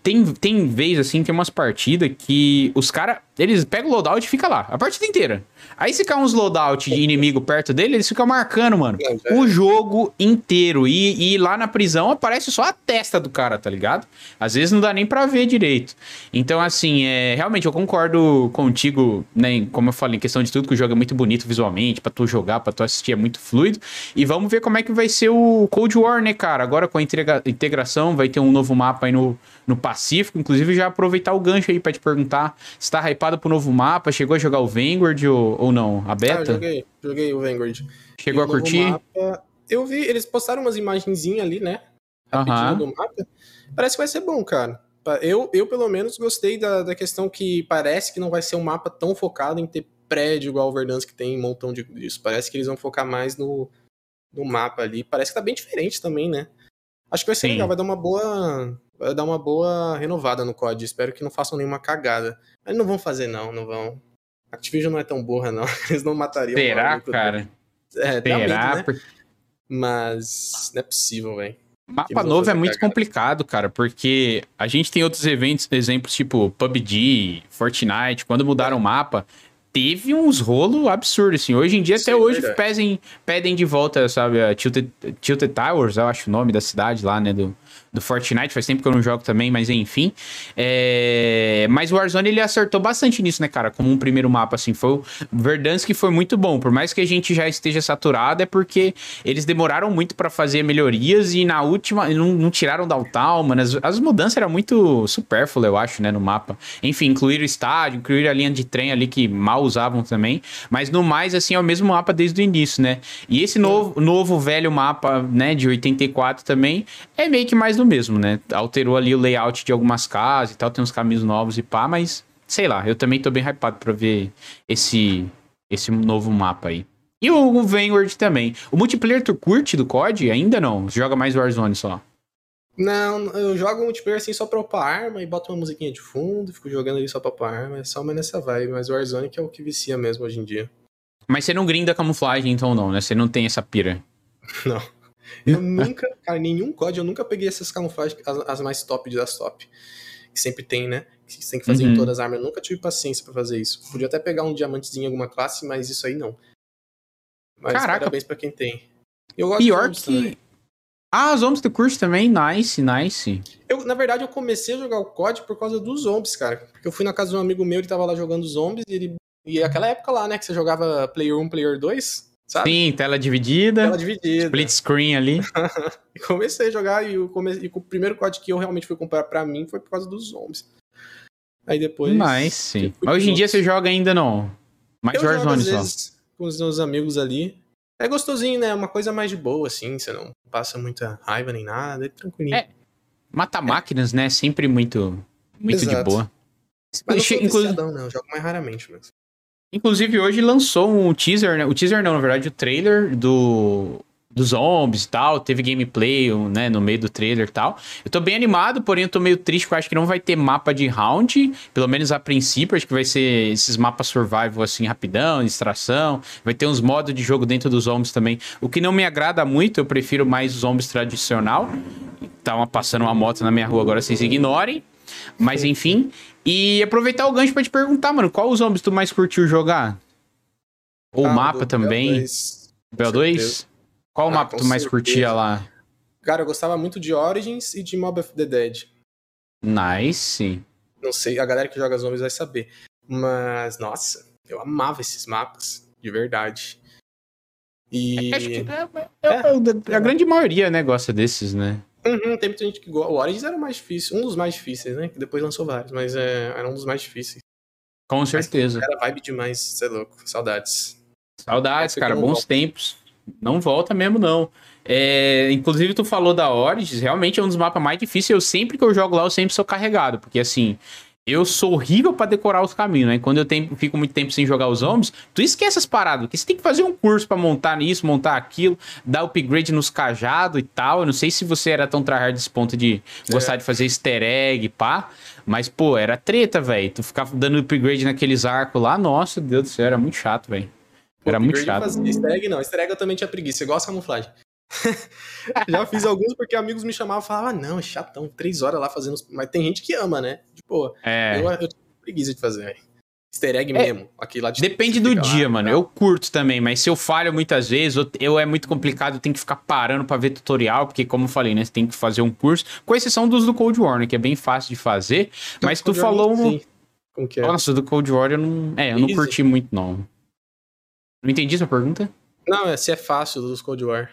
Tem, tem vez, assim, tem umas partidas que os caras eles pegam o loadout e fica lá, a partida inteira. Aí se cai uns loadout de inimigo perto dele, eles ficam marcando, mano, o jogo inteiro. E, e lá na prisão aparece só a testa do cara, tá ligado? Às vezes não dá nem pra ver direito. Então, assim, é, realmente eu concordo contigo, né? Como eu falei, em questão de tudo, que o jogo é muito bonito visualmente, pra tu jogar, pra tu assistir, é muito fluido. E vamos ver como é que vai ser o Cold War, né, cara? Agora com a integração, vai ter um novo mapa aí no, no Pacífico. Inclusive, já aproveitar o gancho aí pra te perguntar se tá hypado pro novo mapa. Chegou a jogar o Vanguard ou, ou não? A beta? Ah, joguei, joguei o Vanguard. Chegou e a curtir? Mapa, eu vi, eles postaram umas imagenzinhas ali, né? Rapidinho do mapa. Parece que vai ser bom, cara. Eu, eu pelo menos, gostei da, da questão que parece que não vai ser um mapa tão focado em ter prédio igual o Verdansk que tem um montão de, disso. Parece que eles vão focar mais no, no mapa ali. Parece que tá bem diferente também, né? Acho que vai ser Sim. legal, vai dar uma boa vai dar uma boa renovada no COD. Espero que não façam nenhuma cagada. Mas não vão fazer, não, não vão. Activision não é tão burra, não. Eles não matariam. Será, cara? É, Será? Medo, né? Mas não é possível, velho. Mapa novo é muito complicado, cara, porque a gente tem outros eventos, exemplos tipo PUBG, Fortnite, quando mudaram o mapa, teve uns rolos absurdos, assim. Hoje em dia, Sim, até hoje, pedem, pedem de volta, sabe, a Tilted, Tilted Towers, eu acho o nome da cidade lá, né, do, do Fortnite, faz tempo que eu não jogo também, mas enfim. É... Mas o Warzone ele acertou bastante nisso, né, cara? Como um primeiro mapa, assim. Foi o Verdansk foi muito bom. Por mais que a gente já esteja saturado, é porque eles demoraram muito para fazer melhorias e na última não, não tiraram da Altalma. As, as mudanças eram muito supérfluas, eu acho, né, no mapa. Enfim, incluir o estádio, incluir a linha de trem ali que mal usavam também. Mas no mais, assim, é o mesmo mapa desde o início, né? E esse novo, novo velho mapa, né, de 84 também, é meio que mais do mesmo, né? Alterou ali o layout de algumas casas e tal, tem uns caminhos novos e pá, mas sei lá, eu também tô bem hypado pra ver esse, esse novo mapa aí. E o Vanguard também. O multiplayer tu curte do COD? Ainda não? Você joga mais Warzone só? Não, eu jogo multiplayer assim só pra upar arma e boto uma musiquinha de fundo, fico jogando ali só pra upar arma, é só uma nessa vibe, mas o Warzone que é o que vicia mesmo hoje em dia. Mas você não grinda camuflagem então não, né? Você não tem essa pira. Não. Eu nunca, cara, nenhum código, eu nunca peguei essas camuflagens, as, as, mais top das top. Que sempre tem, né? Que você tem que fazer uhum. em todas as armas. Eu nunca tive paciência para fazer isso. Podia até pegar um diamantezinho em alguma classe, mas isso aí não. Mas Caraca. parabéns pra quem tem. Eu gosto Pior de que. Também. Ah, os zombies do curso também? Nice, nice. Eu, na verdade, eu comecei a jogar o COD por causa dos zombies, cara. Porque eu fui na casa de um amigo meu, ele tava lá jogando zombies e ele. E aquela época lá, né, que você jogava Player 1, Player 2. Sabe? Sim, tela dividida. Tela dividida. Split screen ali. e comecei a jogar e, come... e o primeiro código que eu realmente fui comprar pra mim foi por causa dos zombies. Aí depois. Nice. Mas hoje em dia você joga ainda não? Mais eu Warzone só. Vezes, com os meus amigos ali. É gostosinho, né? Uma coisa mais de boa, assim. Você não passa muita raiva nem nada. É tranquilinho. É. Mata máquinas, né? Sempre muito, muito Exato. de boa. Mas não sou Inclusive... não. Eu jogo mais raramente mesmo. Inclusive, hoje lançou um teaser, né? O teaser não, na verdade, o trailer do dos zombies e tal, teve gameplay, né, no meio do trailer e tal. Eu tô bem animado, porém eu tô meio triste porque eu acho que não vai ter mapa de round, pelo menos a princípio, acho que vai ser esses mapas survival assim, rapidão, extração, vai ter uns modos de jogo dentro dos zombies também. O que não me agrada muito, eu prefiro mais os zombies tradicional. Tava passando uma moto na minha rua agora, vocês ignorem. Mas enfim, e aproveitar o gancho para te perguntar, mano, qual os zombies tu mais curtiu jogar? Ou ah, mapa também? BO2? Qual ah, mapa tu mais certeza. curtia lá? Cara, eu gostava muito de Origins e de Mob of the Dead. Nice. Não sei, a galera que joga zombies vai saber. Mas, nossa, eu amava esses mapas, de verdade. E. Acho que é, é, é, a grande maioria, né, gosta desses, né? Uhum, tem muita gente que gosta. O Origins era o mais difícil, um dos mais difíceis, né? Que depois lançou vários, mas é, era um dos mais difíceis. Com certeza. Mas, era vibe demais, você é louco. Saudades. Saudades, cara, bons volta. tempos. Não volta mesmo, não. É, inclusive, tu falou da Origins, realmente é um dos mapas mais difíceis. Eu sempre que eu jogo lá, eu sempre sou carregado, porque assim, eu sou horrível para decorar os caminhos, né? Quando eu tenho, fico muito tempo sem jogar os zombies, tu esquece as paradas, porque você tem que fazer um curso para montar nisso, montar aquilo, dar upgrade nos cajados e tal. Eu não sei se você era tão tryhard desse ponto de é. gostar de fazer easter egg, pá. Mas, pô, era treta, velho. Tu ficava dando upgrade naqueles arcos lá, nossa, Deus do céu, era muito chato, velho. Era muito chato. Fazer easter egg não, easter egg eu também tinha preguiça, igual a camuflagem. Já fiz alguns porque amigos me chamavam e falavam, ah, não, é chatão, três horas lá fazendo. Mas tem gente que ama, né? Tipo, é. eu, eu tinha preguiça de fazer, velho. Easter egg é, mesmo. Aqui lá de Depende do dia, lá, mano. Eu curto também, mas se eu falho muitas vezes, eu, eu é muito complicado, eu tenho que ficar parando para ver tutorial, porque, como eu falei, né? Você tem que fazer um curso, com exceção dos do Cold War, né, que é bem fácil de fazer. Então, mas tu falou. War, Como que é? Nossa, do Cold War eu não. É, eu não curti muito, não. Não entendi sua pergunta? Não, é se é fácil dos Cold War.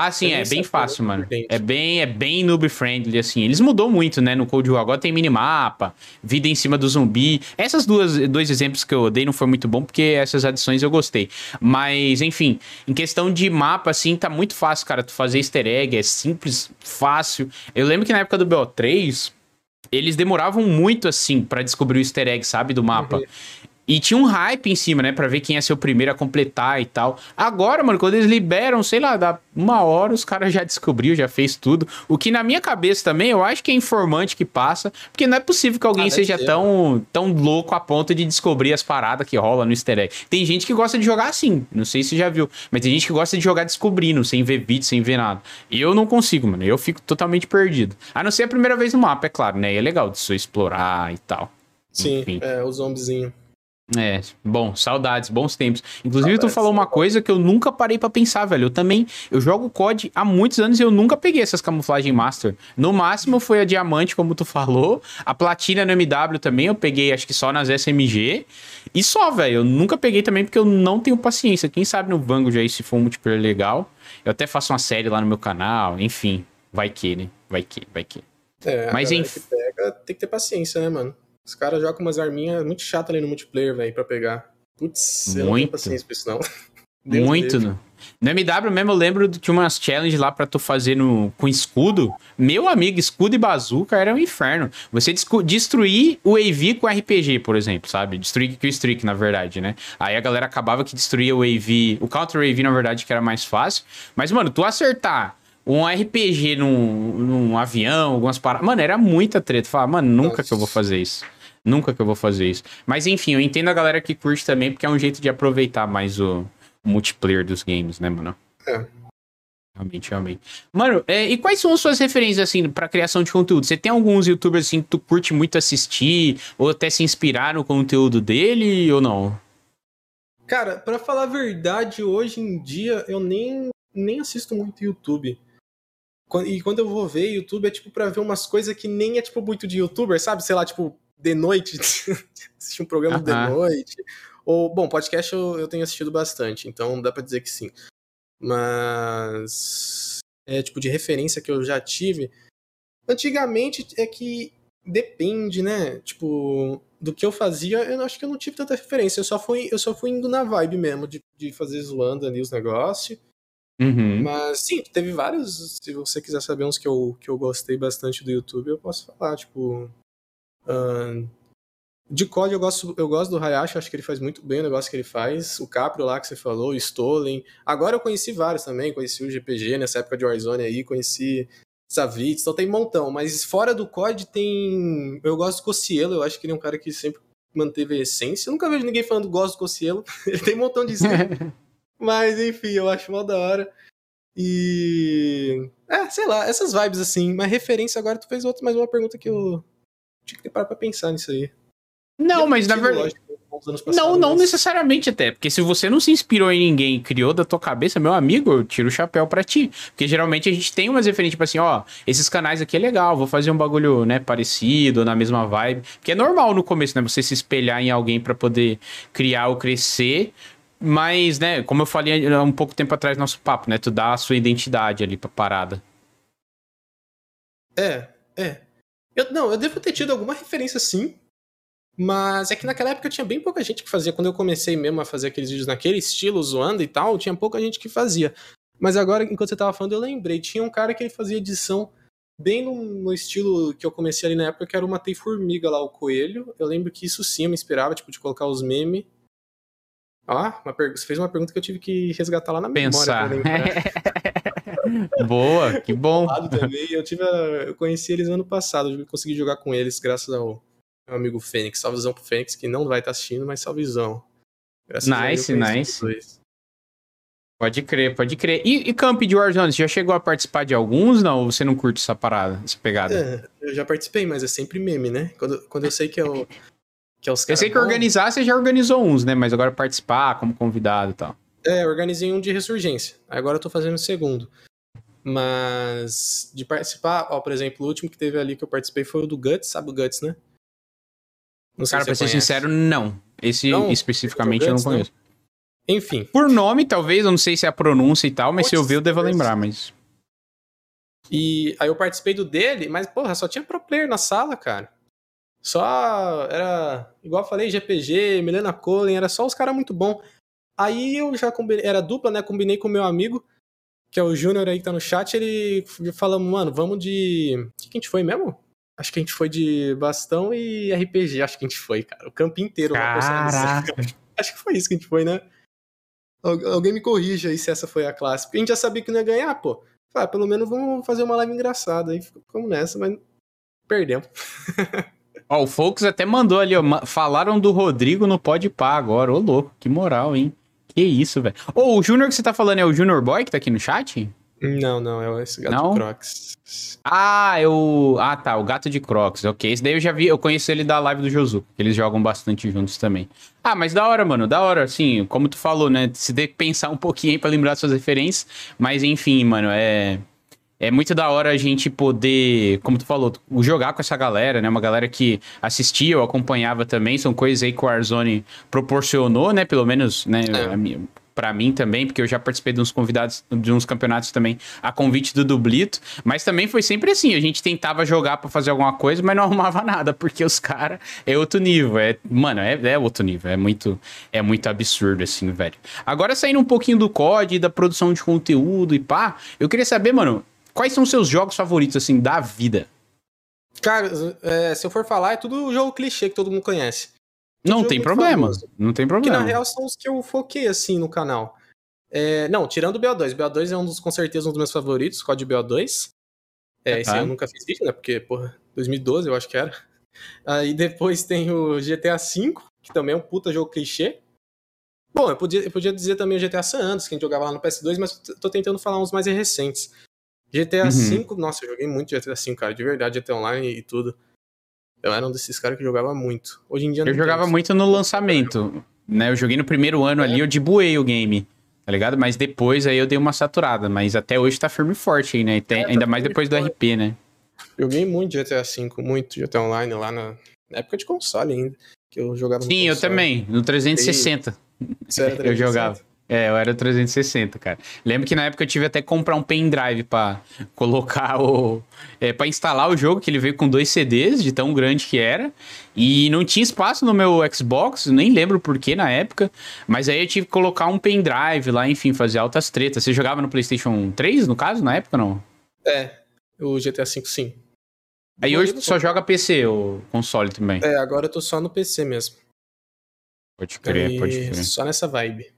Ah, sim, é bem fácil, mano. É bem, é bem noob friendly, assim. Eles mudou muito, né, no Cold War. Agora tem minimapa, vida em cima do zumbi. Essas duas dois exemplos que eu dei não foi muito bom, porque essas adições eu gostei. Mas, enfim, em questão de mapa, assim, tá muito fácil, cara, tu fazer easter egg, é simples, fácil. Eu lembro que na época do BO3, eles demoravam muito, assim, para descobrir o easter egg, sabe, do mapa. Uhum. E tinha um hype em cima, né? Pra ver quem ia ser o primeiro a completar e tal. Agora, mano, quando eles liberam, sei lá, dá uma hora, os caras já descobriu, já fez tudo. O que na minha cabeça também, eu acho que é informante que passa. Porque não é possível que alguém ah, seja tão, tão louco a ponto de descobrir as paradas que rola no easter egg. Tem gente que gosta de jogar assim, não sei se já viu. Mas tem gente que gosta de jogar descobrindo, sem ver vídeo, sem ver nada. Eu não consigo, mano. Eu fico totalmente perdido. A não ser a primeira vez no mapa, é claro, né? E é legal de você explorar e tal. Sim, Enfim. é, o zombizinho. É, bom, saudades, bons tempos. Inclusive, saudades, tu falou uma coisa que eu nunca parei para pensar, velho. Eu também, eu jogo COD há muitos anos e eu nunca peguei essas camuflagem master. No máximo foi a diamante, como tu falou. A platina no MW também eu peguei, acho que só nas SMG. E só, velho. Eu nunca peguei também porque eu não tenho paciência. Quem sabe no Vanguard aí, se for um multiplayer legal. Eu até faço uma série lá no meu canal. Enfim, vai que, né? Vai que, vai que. É, Mas enfim. tem que ter paciência, né, mano? Os caras jogam umas arminhas muito chatas ali no multiplayer, velho, pra pegar. Putz, eu não tenho paciência pra isso, não. Deus muito. Deus. No MW mesmo eu lembro tinha umas challenges lá para tu fazer no, com escudo. Meu amigo, escudo e bazuca era um inferno. Você destruir o AV com RPG, por exemplo, sabe? Destruir Kill Streak, na verdade, né? Aí a galera acabava que destruía o AV, o Counter AV, na verdade, que era mais fácil. Mas, mano, tu acertar um RPG num, num avião, algumas paradas. Mano, era muita treta. Falar, mano, nunca Nossa. que eu vou fazer isso. Nunca que eu vou fazer isso. Mas enfim, eu entendo a galera que curte também, porque é um jeito de aproveitar mais o, multiplayer dos games, né, mano? É. Realmente, realmente. Mano, é, e quais são as suas referências, assim, pra criação de conteúdo? Você tem alguns youtubers, assim, que tu curte muito assistir, ou até se inspirar no conteúdo dele, ou não? Cara, para falar a verdade, hoje em dia eu nem, nem assisto muito YouTube. E quando eu vou ver YouTube é tipo pra ver umas coisas que nem é tipo muito de youtuber, sabe? Sei lá, tipo, de noite, assistir um programa uh -huh. de noite. Ou, bom, podcast eu, eu tenho assistido bastante, então dá pra dizer que sim. Mas. É tipo de referência que eu já tive. Antigamente é que depende, né? Tipo, do que eu fazia, eu acho que eu não tive tanta referência. Eu só fui, eu só fui indo na vibe mesmo, de, de fazer zoando ali os negócios. Uhum. Mas sim, teve vários. Se você quiser saber uns que eu, que eu gostei bastante do YouTube, eu posso falar. Tipo, Uh, de COD eu gosto, eu gosto do Hayashi, acho que ele faz muito bem o negócio que ele faz. O Caprio lá que você falou, o Stolen. Agora eu conheci vários também, conheci o GPG nessa época de Warzone aí, conheci Savitz, então tem um montão. Mas fora do COD tem. Eu gosto do Cocielo, eu acho que ele é um cara que sempre manteve a essência. Eu nunca vejo ninguém falando gosto do Cocielo. ele tem um montão de Mas enfim, eu acho mal da hora. E. É, sei lá, essas vibes assim. Mas referência agora, tu fez outra, mais uma pergunta que eu tinha que ter parado pra pensar nisso aí. Não, mas na verdade. Não, não mas... necessariamente até. Porque se você não se inspirou em ninguém e criou da tua cabeça, meu amigo, eu tiro o chapéu pra ti. Porque geralmente a gente tem umas referências, tipo assim, ó, esses canais aqui é legal, vou fazer um bagulho, né, parecido, na mesma vibe. Porque é normal no começo, né, você se espelhar em alguém para poder criar ou crescer. Mas, né, como eu falei um pouco tempo atrás no nosso papo, né, tu dá a sua identidade ali pra parada. É, é. Eu, não, eu devo ter tido alguma referência sim. Mas é que naquela época tinha bem pouca gente que fazia. Quando eu comecei mesmo a fazer aqueles vídeos naquele estilo, zoando e tal, tinha pouca gente que fazia. Mas agora, enquanto você tava falando, eu lembrei. Tinha um cara que ele fazia edição bem no, no estilo que eu comecei ali na época, que era o Matei Formiga lá, o Coelho. Eu lembro que isso sim me inspirava, tipo, de colocar os memes. Ah, você fez uma pergunta que eu tive que resgatar lá na Pensar. memória. Boa, que bom. Também. Eu, tive a... eu conheci eles ano passado, eu consegui jogar com eles graças ao meu amigo Fênix. Salvezão pro Fênix, que não vai estar assistindo, mas salvezão. Graças nice, nice. Pode crer, pode crer. E, e Camp de Warzone, você já chegou a participar de alguns, não? Ou você não curte essa parada, essa pegada? É, eu já participei, mas é sempre meme, né? Quando, quando eu sei que eu... Que é os eu sei que organizar, você já organizou uns, né? Mas agora participar como convidado e tal. É, organizei um de ressurgência. Agora eu tô fazendo o segundo. Mas de participar, ó, por exemplo, o último que teve ali que eu participei foi o do Guts, sabe o Guts, né? Não Cara, pra ser sincero, não. Esse não, especificamente Guts, eu não conheço. Não. Enfim. Por nome, talvez, eu não sei se é a pronúncia e tal, mas Pode se eu ver, eu devo lembrar, mas. E aí eu participei do dele, mas, porra, só tinha pro player na sala, cara. Só era, igual eu falei, GPG, Milena Colin, era só os caras muito bom. Aí eu já combinei, era dupla, né? Combinei com meu amigo que é o Júnior aí que tá no chat, ele falou, mano, vamos de. O que, que a gente foi mesmo? Acho que a gente foi de bastão e RPG, acho que a gente foi, cara. O campo inteiro. Caraca. Acho que foi isso que a gente foi, né? Alguém me corrija aí se essa foi a classe. Porque a gente já sabia que não ia ganhar, pô. Ah, pelo menos vamos fazer uma live engraçada. Aí ficamos nessa, mas perdemos. Ó, o Folks até mandou ali, ó. Falaram do Rodrigo no Pode Pá agora. Ô, louco, que moral, hein? Que isso, velho. Ô, o Júnior que você tá falando é o Junior Boy que tá aqui no chat? Não, não, é esse gato não? de Crocs. Ah, eu. Ah, tá, o gato de Crocs, ok. Esse daí eu já vi, eu conheço ele da live do Josu, eles jogam bastante juntos também. Ah, mas da hora, mano, da hora, assim, como tu falou, né? Se tem que pensar um pouquinho aí pra lembrar suas referências, mas enfim, mano, é. É muito da hora a gente poder, como tu falou, jogar com essa galera, né? Uma galera que assistia ou acompanhava também. São coisas aí que o Warzone proporcionou, né? Pelo menos, né? É para mim também, porque eu já participei de uns convidados, de uns campeonatos também, a convite do Dublito, mas também foi sempre assim, a gente tentava jogar para fazer alguma coisa, mas não arrumava nada, porque os caras é outro nível, é, mano, é, é outro nível, é muito, é muito absurdo assim, velho. Agora saindo um pouquinho do COD, da produção de conteúdo e pá, eu queria saber, mano, quais são os seus jogos favoritos, assim, da vida? Cara, é, se eu for falar, é tudo jogo clichê que todo mundo conhece. Não tem problema. Famoso, não tem problema. Que na real são os que eu foquei assim no canal. É, não, tirando o BO2. BO2 é um dos, com certeza, um dos meus favoritos, código BO2. É, esse aí eu nunca fiz vídeo, né? Porque, porra, 2012 eu acho que era. Aí depois tem o GTA V, que também é um puta jogo clichê. Bom, eu podia, eu podia dizer também o GTA San Andreas, que a gente jogava lá no PS2, mas tô tentando falar uns mais recentes. GTA uhum. V, nossa, eu joguei muito GTA V, cara, de verdade, GTA Online e tudo. Eu era um desses caras que jogava muito. Hoje em dia Eu jogava muito no lançamento, né? Eu joguei no primeiro ano é. ali, eu debuei o game, tá ligado? Mas depois aí eu dei uma saturada, mas até hoje tá firme e forte aí, né? Tem, é, ainda tá mais depois do RP, né? Joguei muito GTA V, muito GTA Online lá na, na época de console ainda, que eu jogava Sim, eu também, no 360. Isso era 360. Eu jogava. É, eu era 360, cara. Lembro que na época eu tive até que comprar um pendrive para colocar o. É, para instalar o jogo, que ele veio com dois CDs, de tão grande que era. E não tinha espaço no meu Xbox, nem lembro porquê na época. Mas aí eu tive que colocar um pendrive lá, enfim, fazer altas tretas. Você jogava no PlayStation 3, no caso, na época não? É, o GTA V sim. Aí hoje tu só joga PC, o console também. É, agora eu tô só no PC mesmo. Pode crer, pode crer. Só nessa vibe.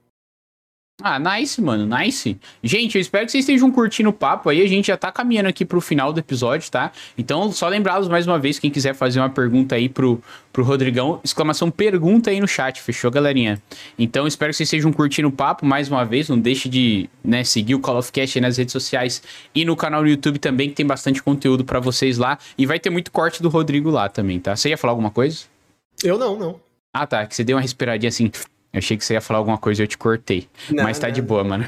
Ah, nice, mano, nice. Gente, eu espero que vocês estejam curtindo o papo aí. A gente já tá caminhando aqui pro final do episódio, tá? Então, só lembrá-los mais uma vez, quem quiser fazer uma pergunta aí pro, pro Rodrigão, exclamação pergunta aí no chat, fechou, galerinha? Então, espero que vocês estejam curtindo o papo mais uma vez. Não deixe de né, seguir o Call of Cast aí nas redes sociais e no canal do YouTube também, que tem bastante conteúdo para vocês lá. E vai ter muito corte do Rodrigo lá também, tá? Você ia falar alguma coisa? Eu não, não. Ah, tá. Que você deu uma respiradinha assim eu achei que você ia falar alguma coisa e eu te cortei. Não, mas tá não. de boa, mano.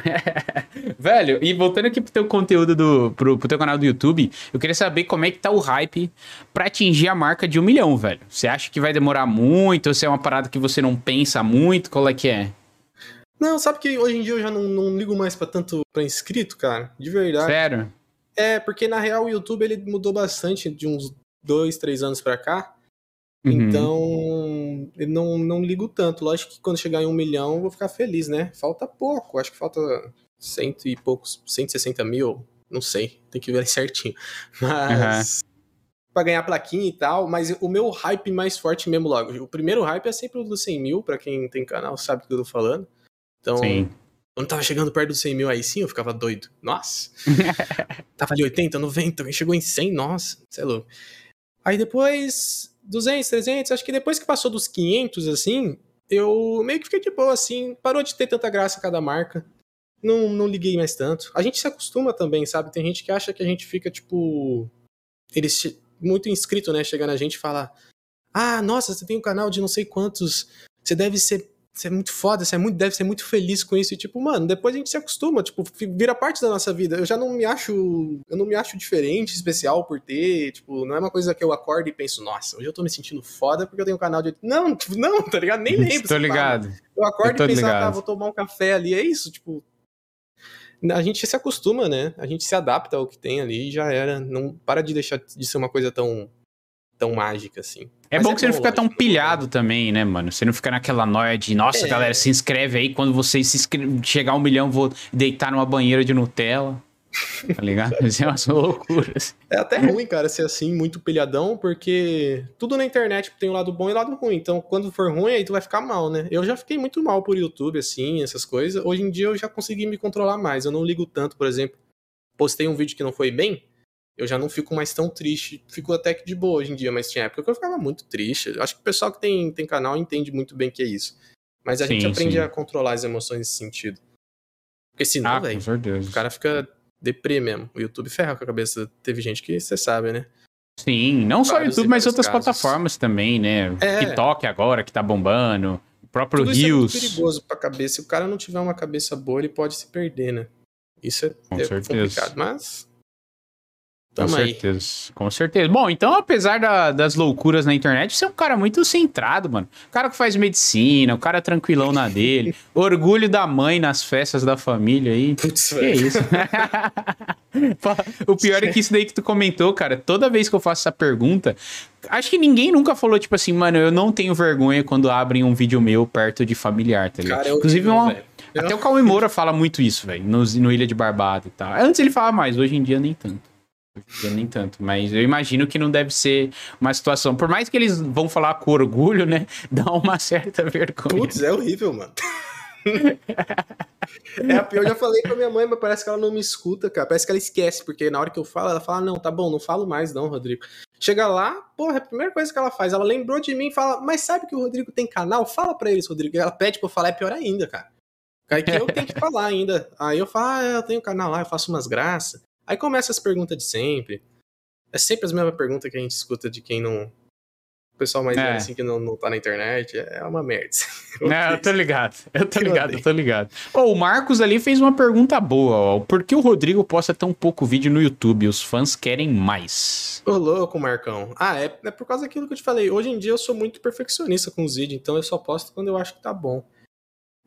Velho, e voltando aqui pro teu conteúdo do. Pro, pro teu canal do YouTube, eu queria saber como é que tá o hype pra atingir a marca de um milhão, velho. Você acha que vai demorar muito? Ou se é uma parada que você não pensa muito? Qual é que é? Não, sabe que hoje em dia eu já não, não ligo mais pra tanto pra inscrito, cara? De verdade. Sério? É, porque na real o YouTube ele mudou bastante de uns dois, três anos pra cá. Uhum. Então, eu não, não ligo tanto. Lógico que quando chegar em um milhão, eu vou ficar feliz, né? Falta pouco, acho que falta cento e poucos, 160 mil, não sei, tem que ver certinho. Mas. Uhum. Pra ganhar plaquinha e tal, mas o meu hype mais forte mesmo logo. O primeiro hype é sempre o dos 100 mil, pra quem tem canal sabe do que eu tô falando. Então, sim. quando tava chegando perto dos 100 mil aí sim, eu ficava doido. Nossa! tava ali 80, 90, chegou em 100, nossa, você é louco. Aí depois 200, 300, acho que depois que passou dos 500, assim, eu meio que fiquei de boa, assim, parou de ter tanta graça cada marca. Não, não liguei mais tanto. A gente se acostuma também, sabe? Tem gente que acha que a gente fica, tipo. Eles muito inscrito, né? Chegando a gente e falar: Ah, nossa, você tem um canal de não sei quantos. Você deve ser você é muito foda, você é muito, deve ser muito feliz com isso. E, tipo, mano, depois a gente se acostuma, tipo, vira parte da nossa vida. Eu já não me acho. Eu não me acho diferente, especial por ter. Tipo, não é uma coisa que eu acordo e penso, nossa, hoje eu tô me sentindo foda porque eu tenho um canal de. Não, tipo, não, tá ligado? Nem lembro. tô ligado. Eu acordo eu e penso, ah, tá, vou tomar um café ali. É isso, tipo. A gente se acostuma, né? A gente se adapta ao que tem ali e já era. Não para de deixar de ser uma coisa tão tão mágica assim. É Mas bom é que você não fica tão pilhado também, né, mano? Você não fica naquela noia de, nossa, é. galera, se inscreve aí, quando você se inscreve, chegar a um milhão, vou deitar numa banheira de Nutella. Tá ligado? Mas é umas loucuras. É até ruim, cara, ser assim, muito pilhadão, porque tudo na internet tem um lado bom e lado ruim. Então, quando for ruim, aí tu vai ficar mal, né? Eu já fiquei muito mal por YouTube, assim, essas coisas. Hoje em dia eu já consegui me controlar mais. Eu não ligo tanto, por exemplo, postei um vídeo que não foi bem, eu já não fico mais tão triste. Fico até que de boa hoje em dia, mas tinha época que eu ficava muito triste. Acho que o pessoal que tem, tem canal entende muito bem que é isso. Mas a sim, gente aprende sim. a controlar as emoções nesse sentido. Porque senão, ah, velho, o cara fica deprê mesmo. O YouTube ferra com a cabeça. Teve gente que você sabe, né? Sim, não só o YouTube, mas outras casos. plataformas também, né? É. TikTok agora que tá bombando. O próprio Tudo Rios. Isso é muito perigoso pra cabeça. Se o cara não tiver uma cabeça boa, ele pode se perder, né? Isso é, é complicado. Mas com certeza, com certeza. Bom, então, apesar da, das loucuras na internet, você é um cara muito centrado, mano. O cara que faz medicina, o cara tranquilão na dele, orgulho da mãe nas festas da família aí. Putz, que é isso? o pior é que isso daí que tu comentou, cara, toda vez que eu faço essa pergunta, acho que ninguém nunca falou, tipo assim, mano, eu não tenho vergonha quando abrem um vídeo meu perto de familiar, tá ligado? Cara, é Inclusive, uma, até o Cauê Moura fala muito isso, velho, no, no Ilha de Barbado e tal. Antes ele falava mais, hoje em dia nem tanto. Nem tanto, mas eu imagino que não deve ser uma situação. Por mais que eles vão falar com orgulho, né? Dá uma certa vergonha. Putz, é horrível, mano. é, eu já falei pra minha mãe, mas parece que ela não me escuta, cara. Parece que ela esquece, porque na hora que eu falo, ela fala: Não, tá bom, não falo mais, não, Rodrigo. Chega lá, porra, a primeira coisa que ela faz, ela lembrou de mim e fala: Mas sabe que o Rodrigo tem canal? Fala pra eles, Rodrigo. Ela pede pra eu falar, é pior ainda, cara. Aí que eu tenho que falar ainda. Aí eu falo: Ah, eu tenho canal lá, eu faço umas graças. Aí começa as perguntas de sempre. É sempre as mesmas perguntas que a gente escuta de quem não. O pessoal mais é. assim que não, não tá na internet. É uma merda. É, eu tô ligado. Eu tô ligado, eu tô ligado. Oh, o Marcos ali fez uma pergunta boa, ó. Por que o Rodrigo posta tão pouco vídeo no YouTube? Os fãs querem mais. Ô, louco, Marcão. Ah, é, é por causa daquilo que eu te falei. Hoje em dia eu sou muito perfeccionista com os vídeos, então eu só posto quando eu acho que tá bom.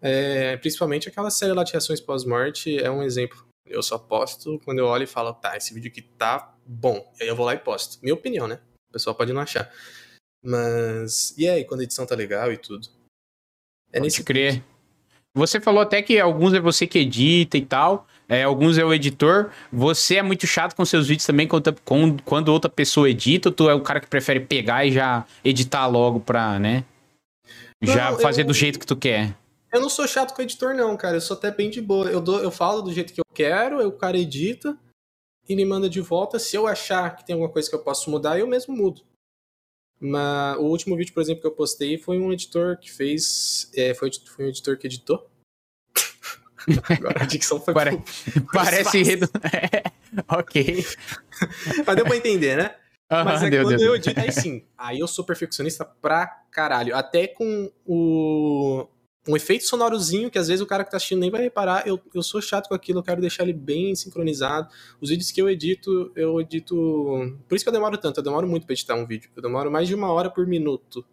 É, principalmente aquela série lá de reações pós-morte é um exemplo. Eu só posto quando eu olho e falo, tá, esse vídeo aqui tá bom. E aí eu vou lá e posto. Minha opinião, né? O pessoal pode não achar. Mas. E aí, quando a edição tá legal e tudo? É pode nesse crer. Você falou até que alguns é você que edita e tal, é, alguns é o editor. Você é muito chato com seus vídeos também quando, quando outra pessoa edita, ou tu é o cara que prefere pegar e já editar logo pra, né? Já não, fazer eu... do jeito que tu quer. Eu não sou chato com o editor, não, cara. Eu sou até bem de boa. Eu, dou, eu falo do jeito que eu quero, o cara edita e me manda de volta. Se eu achar que tem alguma coisa que eu posso mudar, eu mesmo mudo. Mas o último vídeo, por exemplo, que eu postei foi um editor que fez. É, foi, foi um editor que editou. Agora a dicção foi Pare... pro, Parece. Redo... É, ok. Mas deu pra entender, né? Uhum, Mas é deu, quando deu. eu edito, aí sim. Aí eu sou perfeccionista pra caralho. Até com o, um efeito sonorozinho que às vezes o cara que tá assistindo nem vai reparar. Eu, eu sou chato com aquilo, eu quero deixar ele bem sincronizado. Os vídeos que eu edito, eu edito. Por isso que eu demoro tanto, eu demoro muito pra editar um vídeo. Eu demoro mais de uma hora por minuto.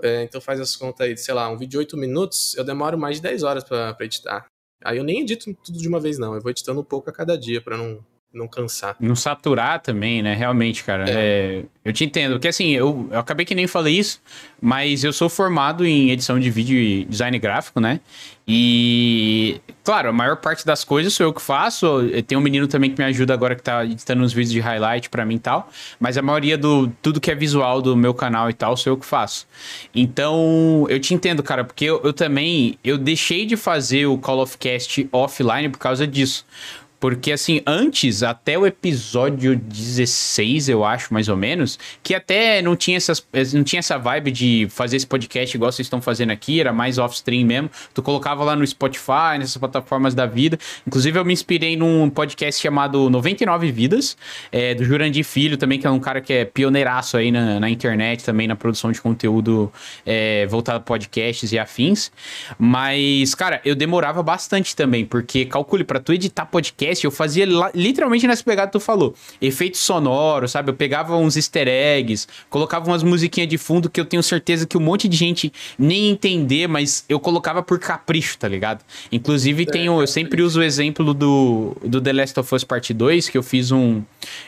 É, então faz as contas aí, sei lá, um vídeo de 8 minutos, eu demoro mais de 10 horas para editar. Aí eu nem edito tudo de uma vez, não. Eu vou editando um pouco a cada dia para não não cansar. Não saturar também, né? Realmente, cara. É. É, eu te entendo. Porque assim, eu, eu acabei que nem falei isso, mas eu sou formado em edição de vídeo e design gráfico, né? E, claro, a maior parte das coisas sou eu que faço. Tem um menino também que me ajuda agora que tá editando uns vídeos de highlight para mim e tal. Mas a maioria do tudo que é visual do meu canal e tal sou eu que faço. Então, eu te entendo, cara, porque eu, eu também eu deixei de fazer o Call of Cast offline por causa disso. Porque, assim, antes, até o episódio 16, eu acho, mais ou menos, que até não tinha, essas, não tinha essa vibe de fazer esse podcast igual vocês estão fazendo aqui, era mais off-stream mesmo. Tu colocava lá no Spotify, nessas plataformas da vida. Inclusive, eu me inspirei num podcast chamado 99 Vidas, é, do Jurandir Filho também, que é um cara que é pioneiraço aí na, na internet, também na produção de conteúdo é, voltado a podcasts e afins. Mas, cara, eu demorava bastante também, porque calcule, para tu editar podcast, podcast, eu fazia literalmente nessa pegada que tu falou. Efeitos sonoros, sabe? Eu pegava uns easter eggs, colocava umas musiquinhas de fundo que eu tenho certeza que um monte de gente nem entender, mas eu colocava por capricho, tá ligado? Inclusive, é, tenho, eu sempre uso o exemplo do, do The Last of Us Part 2, que eu fiz um.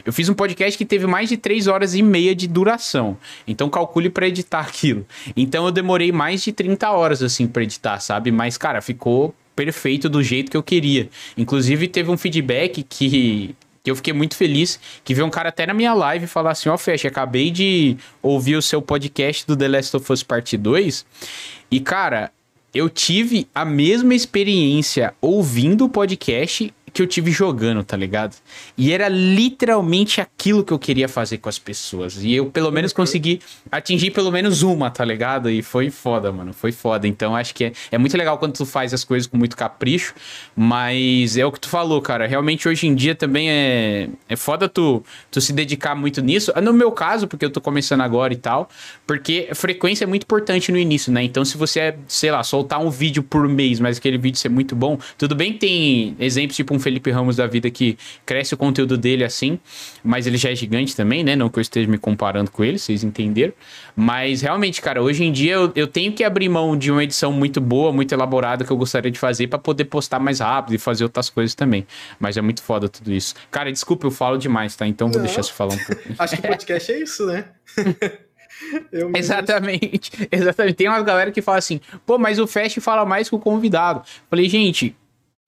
Eu fiz um podcast que teve mais de 3 horas e meia de duração. Então calcule para editar aquilo. Então eu demorei mais de 30 horas, assim, pra editar, sabe? Mas, cara, ficou perfeito do jeito que eu queria. Inclusive, teve um feedback que que eu fiquei muito feliz, que veio um cara até na minha live falar assim, ó, oh, Fecha, acabei de ouvir o seu podcast do The Last of Us Part 2, e cara, eu tive a mesma experiência ouvindo o podcast que eu tive jogando, tá ligado? E era literalmente aquilo que eu queria fazer com as pessoas. E eu, pelo menos, consegui atingir pelo menos uma, tá ligado? E foi foda, mano. Foi foda. Então, acho que é, é muito legal quando tu faz as coisas com muito capricho. Mas é o que tu falou, cara. Realmente, hoje em dia também é, é foda tu, tu se dedicar muito nisso. No meu caso, porque eu tô começando agora e tal. Porque frequência é muito importante no início, né? Então, se você, é, sei lá, soltar um vídeo por mês, mas aquele vídeo ser muito bom, tudo bem tem exemplos tipo um Felipe Ramos da vida que cresce o conteúdo dele assim, mas ele já é gigante também, né? Não que eu esteja me comparando com ele, vocês entenderam. Mas realmente, cara, hoje em dia eu, eu tenho que abrir mão de uma edição muito boa, muito elaborada que eu gostaria de fazer para poder postar mais rápido e fazer outras coisas também. Mas é muito foda tudo isso. Cara, desculpa, eu falo demais, tá? Então vou Não. deixar você falar um pouco. Acho que podcast é isso, né? exatamente, exatamente. Tem uma galera que fala assim, pô, mas o Fast fala mais que o convidado. Falei, gente,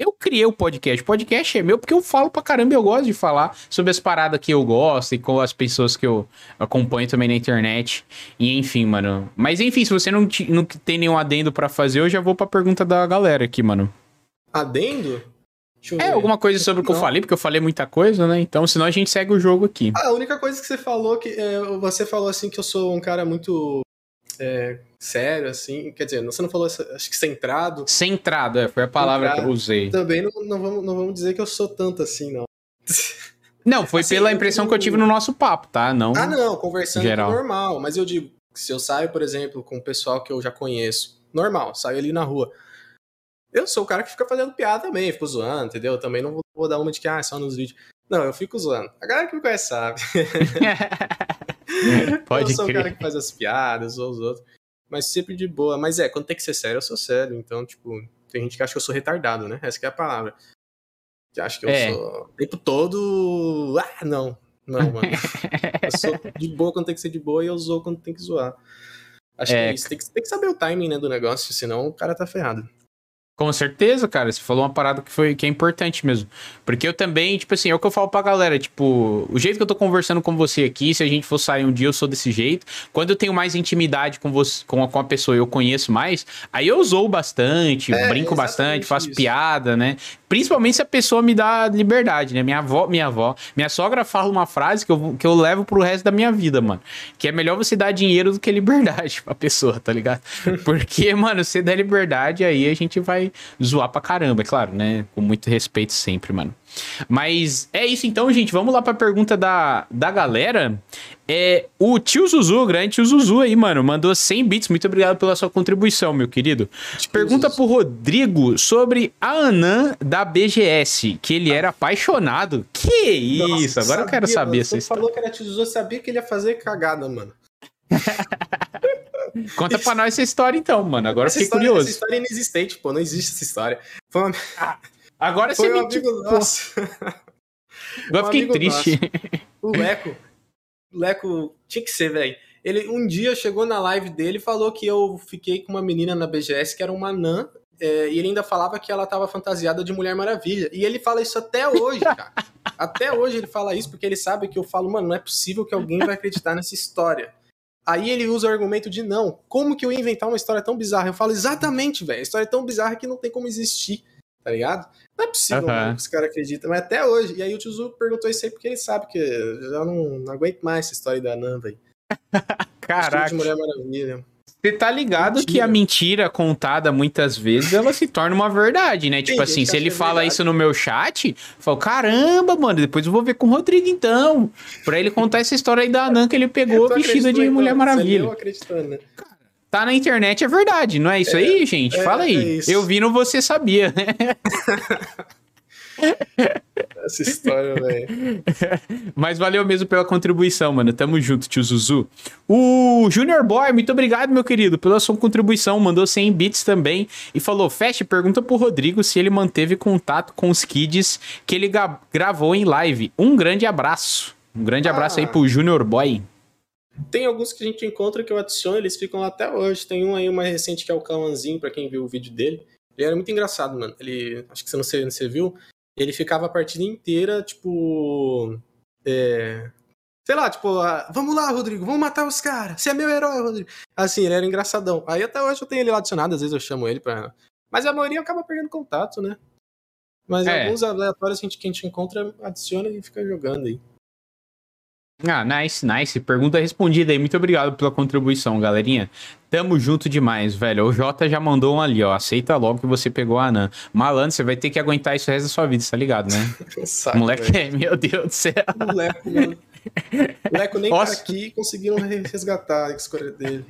eu criei o podcast. O podcast é meu porque eu falo pra caramba. Eu gosto de falar sobre as paradas que eu gosto e com as pessoas que eu acompanho também na internet. E enfim, mano. Mas enfim, se você não, não tem nenhum adendo para fazer, eu já vou pra pergunta da galera aqui, mano. Adendo? É, alguma coisa sobre o que não. eu falei, porque eu falei muita coisa, né? Então, senão a gente segue o jogo aqui. Ah, a única coisa que você falou que é, você falou assim que eu sou um cara muito é, sério, assim. Quer dizer, você não falou, acho que centrado. Centrado, é, foi a palavra centrado. que eu usei. Também não, não, vamos, não vamos dizer que eu sou tanto assim, não. Não, foi assim, pela impressão que eu tive no nosso papo, tá? Não. Ah, não, conversando geral. normal. Mas eu digo, se eu saio, por exemplo, com o pessoal que eu já conheço, normal, saio ali na rua. Eu sou o cara que fica fazendo piada também, fico zoando, entendeu? Também não vou, vou dar uma de que, ah, é só nos vídeos. Não, eu fico zoando. A galera que me conhece sabe. Pode eu sou crer. o cara que faz as piadas, ou os outros. Mas sempre de boa. Mas é, quando tem que ser sério, eu sou sério. Então, tipo, tem gente que acha que eu sou retardado, né? Essa é a palavra. Que acha que eu é. sou o tempo todo. Ah, não. Não, mano. eu sou de boa quando tem que ser de boa e eu zoo quando tem que zoar. Acho é. que é isso. Tem que, tem que saber o timing né, do negócio, senão o cara tá ferrado. Com certeza, cara. Você falou uma parada que foi que é importante mesmo. Porque eu também, tipo assim, é o que eu falo pra galera, tipo, o jeito que eu tô conversando com você aqui, se a gente for sair um dia, eu sou desse jeito. Quando eu tenho mais intimidade com você, com a, com a pessoa, eu conheço mais, aí eu zoo bastante, é, brinco bastante, faço isso. piada, né? Principalmente se a pessoa me dá liberdade, né? Minha avó, minha avó, minha sogra fala uma frase que eu, que eu levo pro resto da minha vida, mano. Que é melhor você dar dinheiro do que liberdade pra pessoa, tá ligado? Porque, mano, você der liberdade, aí a gente vai zoar pra caramba, é claro, né? Com muito respeito sempre, mano. Mas é isso então, gente. Vamos lá pra pergunta da, da galera. É, o tio Zuzu, o grande tio Zuzu aí, mano, mandou 100 bits. Muito obrigado pela sua contribuição, meu querido. Pergunta pro Rodrigo sobre a Anã da BGS, que ele era apaixonado. Que isso? Nossa, Agora sabia, eu quero saber história. falou que era tio Zuzu, sabia que ele ia fazer cagada, mano. Conta pra nós essa história então, mano. Agora essa fiquei história, curioso. Essa história é inexistente, pô. Não existe essa história. Foi uma... ah, agora Foi você um amigo nosso. Agora um fiquei triste. Nosso. O Leco. Leco tinha que ser, velho. Ele um dia chegou na live dele e falou que eu fiquei com uma menina na BGS que era uma Nan. É, e ele ainda falava que ela tava fantasiada de Mulher Maravilha. E ele fala isso até hoje, cara. até hoje ele fala isso porque ele sabe que eu falo, mano, não é possível que alguém vai acreditar nessa história. Aí ele usa o argumento de não. Como que eu ia inventar uma história tão bizarra? Eu falo, exatamente, velho. A história é tão bizarra que não tem como existir, tá ligado? Não é possível uhum. que os caras acreditam, mas até hoje. E aí o Tizu perguntou isso aí porque ele sabe que eu já não, não aguento mais essa história da Nanda aí. Caraca. Mulher Maravilha. Você tá ligado mentira. que a mentira contada muitas vezes ela se torna uma verdade, né? Tipo assim, se ele fala verdade. isso no meu chat, eu falo, caramba, mano, depois eu vou ver com o Rodrigo então. Pra ele contar essa história aí da Anã que ele pegou vestida de Mulher Maravilha. acreditando, né? Tá na internet, é verdade, não é isso é, aí, gente? É, Fala aí. É eu vi no Você Sabia, né? Essa história, velho. Mas valeu mesmo pela contribuição, mano. Tamo junto, tio Zuzu. O Junior Boy, muito obrigado, meu querido, pela sua contribuição. Mandou 100 bits também. E falou: Fast, pergunta pro Rodrigo se ele manteve contato com os kids que ele gravou em live. Um grande abraço. Um grande ah. abraço aí pro Junior Boy. Tem alguns que a gente encontra que eu adiciono, eles ficam lá até hoje. Tem um aí mais recente que é o Cauãzinho, pra quem viu o vídeo dele. Ele era muito engraçado, mano. Ele, acho que você não sei, você viu, ele ficava a partida inteira, tipo. É, sei lá, tipo, vamos lá, Rodrigo, vamos matar os caras. Você é meu herói, Rodrigo. Assim, ele era engraçadão. Aí até hoje eu tenho ele lá adicionado, às vezes eu chamo ele pra. Mas a maioria acaba perdendo contato, né? Mas é. alguns aleatórios que a, gente, que a gente encontra, adiciona e fica jogando aí. Ah, nice, nice. Pergunta respondida aí. Muito obrigado pela contribuição, galerinha. Tamo junto demais, velho. O Jota já mandou um ali, ó. Aceita logo que você pegou a Anã. Malandro, você vai ter que aguentar isso o resto da sua vida, tá ligado, né? Saco, Moleque, é, meu Deus do céu. Moleque, mano. Leco nem Nossa. tá aqui conseguiram resgatar a escolha dele.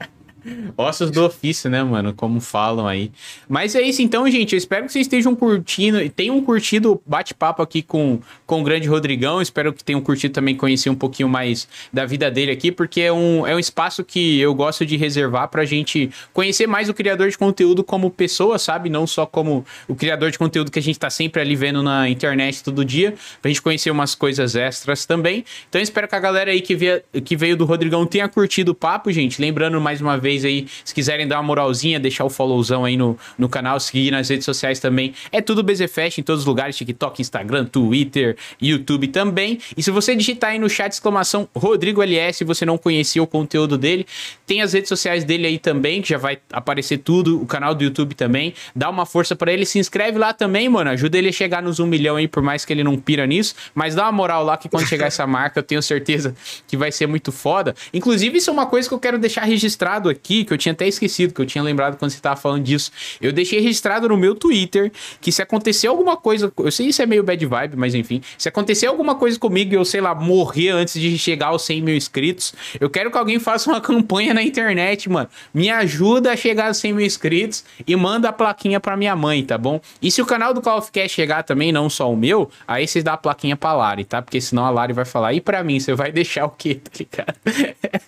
Ossos do ofício, né, mano? Como falam aí. Mas é isso então, gente. Eu espero que vocês estejam curtindo e tenham curtido o bate-papo aqui com, com o grande Rodrigão. Espero que tenham curtido também conhecer um pouquinho mais da vida dele aqui, porque é um, é um espaço que eu gosto de reservar pra gente conhecer mais o criador de conteúdo como pessoa, sabe? Não só como o criador de conteúdo que a gente tá sempre ali vendo na internet todo dia, pra gente conhecer umas coisas extras também. Então espero que a galera aí que, via, que veio do Rodrigão tenha curtido o papo, gente. Lembrando mais uma vez vez aí, se quiserem dar uma moralzinha, deixar o followzão aí no, no canal, seguir nas redes sociais também. É tudo BZFest em todos os lugares, TikTok, Instagram, Twitter, YouTube também. E se você digitar aí no chat exclamação Rodrigo LS, você não conhecia o conteúdo dele, tem as redes sociais dele aí também, que já vai aparecer tudo, o canal do YouTube também. Dá uma força para ele, se inscreve lá também, mano. Ajuda ele a chegar nos um milhão aí, por mais que ele não pira nisso. Mas dá uma moral lá que quando chegar essa marca, eu tenho certeza que vai ser muito foda. Inclusive, isso é uma coisa que eu quero deixar registrado aqui aqui, que eu tinha até esquecido, que eu tinha lembrado quando você tava falando disso. Eu deixei registrado no meu Twitter que se acontecer alguma coisa, eu sei que isso é meio bad vibe, mas enfim, se acontecer alguma coisa comigo e eu, sei lá, morrer antes de chegar aos 100 mil inscritos, eu quero que alguém faça uma campanha na internet, mano. Me ajuda a chegar aos 100 mil inscritos e manda a plaquinha pra minha mãe, tá bom? E se o canal do Call of Cast chegar também, não só o meu, aí vocês dão a plaquinha pra Lari, tá? Porque senão a Lari vai falar, e pra mim, você vai deixar o quê, tá ligado?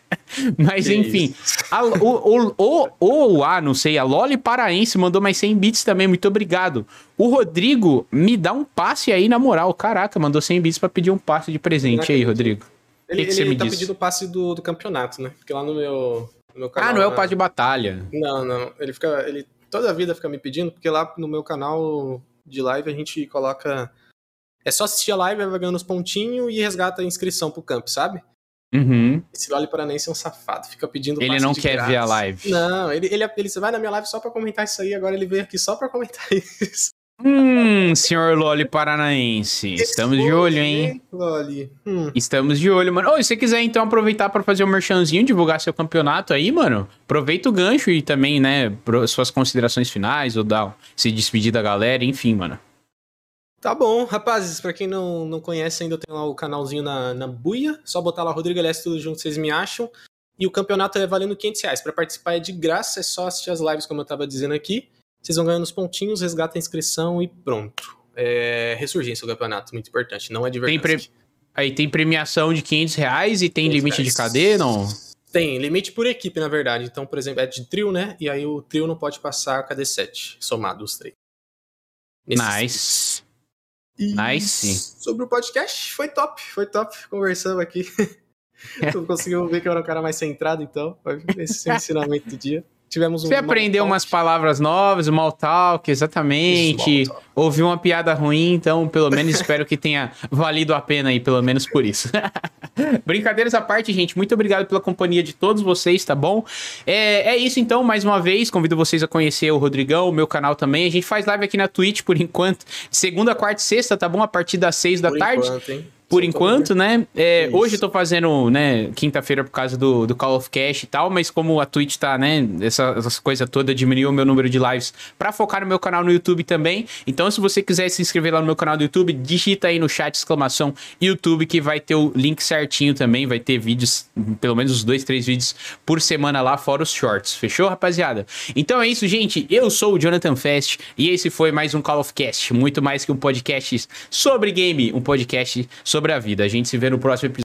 mas enfim, a, o, o, o, o, a, não sei, a Loli Paraense mandou mais 100 bits também, muito obrigado. O Rodrigo me dá um passe aí, na moral. Caraca, mandou 100 bits pra pedir um passe de presente aí, Rodrigo. Ele, que que ele, tá pedindo o passe do, do campeonato, né? Porque lá no meu, no meu canal. Ah, não é o passe de batalha. Não, não. Ele fica. Ele toda a vida fica me pedindo, porque lá no meu canal de live a gente coloca. É só assistir a live, vai ganhando os pontinhos e resgata a inscrição pro camp, sabe? Uhum. Esse Loli Paranense é um safado, fica pedindo Ele não quer grátis. ver a live. Não, ele, ele, ele vai na minha live só pra comentar isso aí, agora ele veio aqui só pra comentar isso. Hum, senhor Loli Paranaense. Estamos de olho, hein? Loli. Hum. Estamos de olho, mano. Ou oh, se você quiser então aproveitar para fazer o um merchanzinho, divulgar seu campeonato aí, mano, aproveita o gancho e também, né, suas considerações finais, ou dar, se despedir da galera, enfim, mano. Tá bom, rapazes, pra quem não, não conhece ainda, eu tenho lá o canalzinho na, na Buia, só botar lá Rodrigo LS tudo junto, vocês me acham. E o campeonato é valendo 500 reais. Pra participar é de graça, é só assistir as lives, como eu tava dizendo aqui. Vocês vão ganhando os pontinhos, resgata a inscrição e pronto. É ressurgência o campeonato, muito importante, não é de verdade. Pre... Aí tem premiação de 500 reais e tem limite reais. de KD, não? Tem, limite por equipe, na verdade. Então, por exemplo, é de trio, né? E aí o trio não pode passar KD 7, somado os três. Nice. E nice. Sobre o podcast, foi top, foi top. Conversamos aqui. tu conseguiu ver que eu era um cara mais centrado, então. Esse é o ensinamento do dia. Tivemos um Você aprendeu umas palavras novas, o mal talk, exatamente. Ouviu uma piada ruim, então pelo menos espero que tenha valido a pena aí, pelo menos por isso. Brincadeiras à parte, gente. Muito obrigado pela companhia de todos vocês, tá bom? É, é isso então, mais uma vez. Convido vocês a conhecer o Rodrigão, o meu canal também. A gente faz live aqui na Twitch por enquanto, segunda, quarta e sexta, tá bom? A partir das seis da por tarde. Enquanto, hein? Por enquanto, né? É, hoje eu tô fazendo, né, quinta-feira por causa do, do Call of Cash e tal, mas como a Twitch tá, né, essa, essa coisa toda diminuiu o meu número de lives para focar no meu canal no YouTube também. Então, se você quiser se inscrever lá no meu canal do YouTube, digita aí no chat exclamação YouTube que vai ter o link certinho também, vai ter vídeos, pelo menos uns dois, três vídeos por semana lá, fora os shorts. Fechou, rapaziada? Então é isso, gente. Eu sou o Jonathan Fest e esse foi mais um Call of Cast, muito mais que um podcast sobre game, um podcast sobre sobre a vida. A gente se vê no próximo episódio.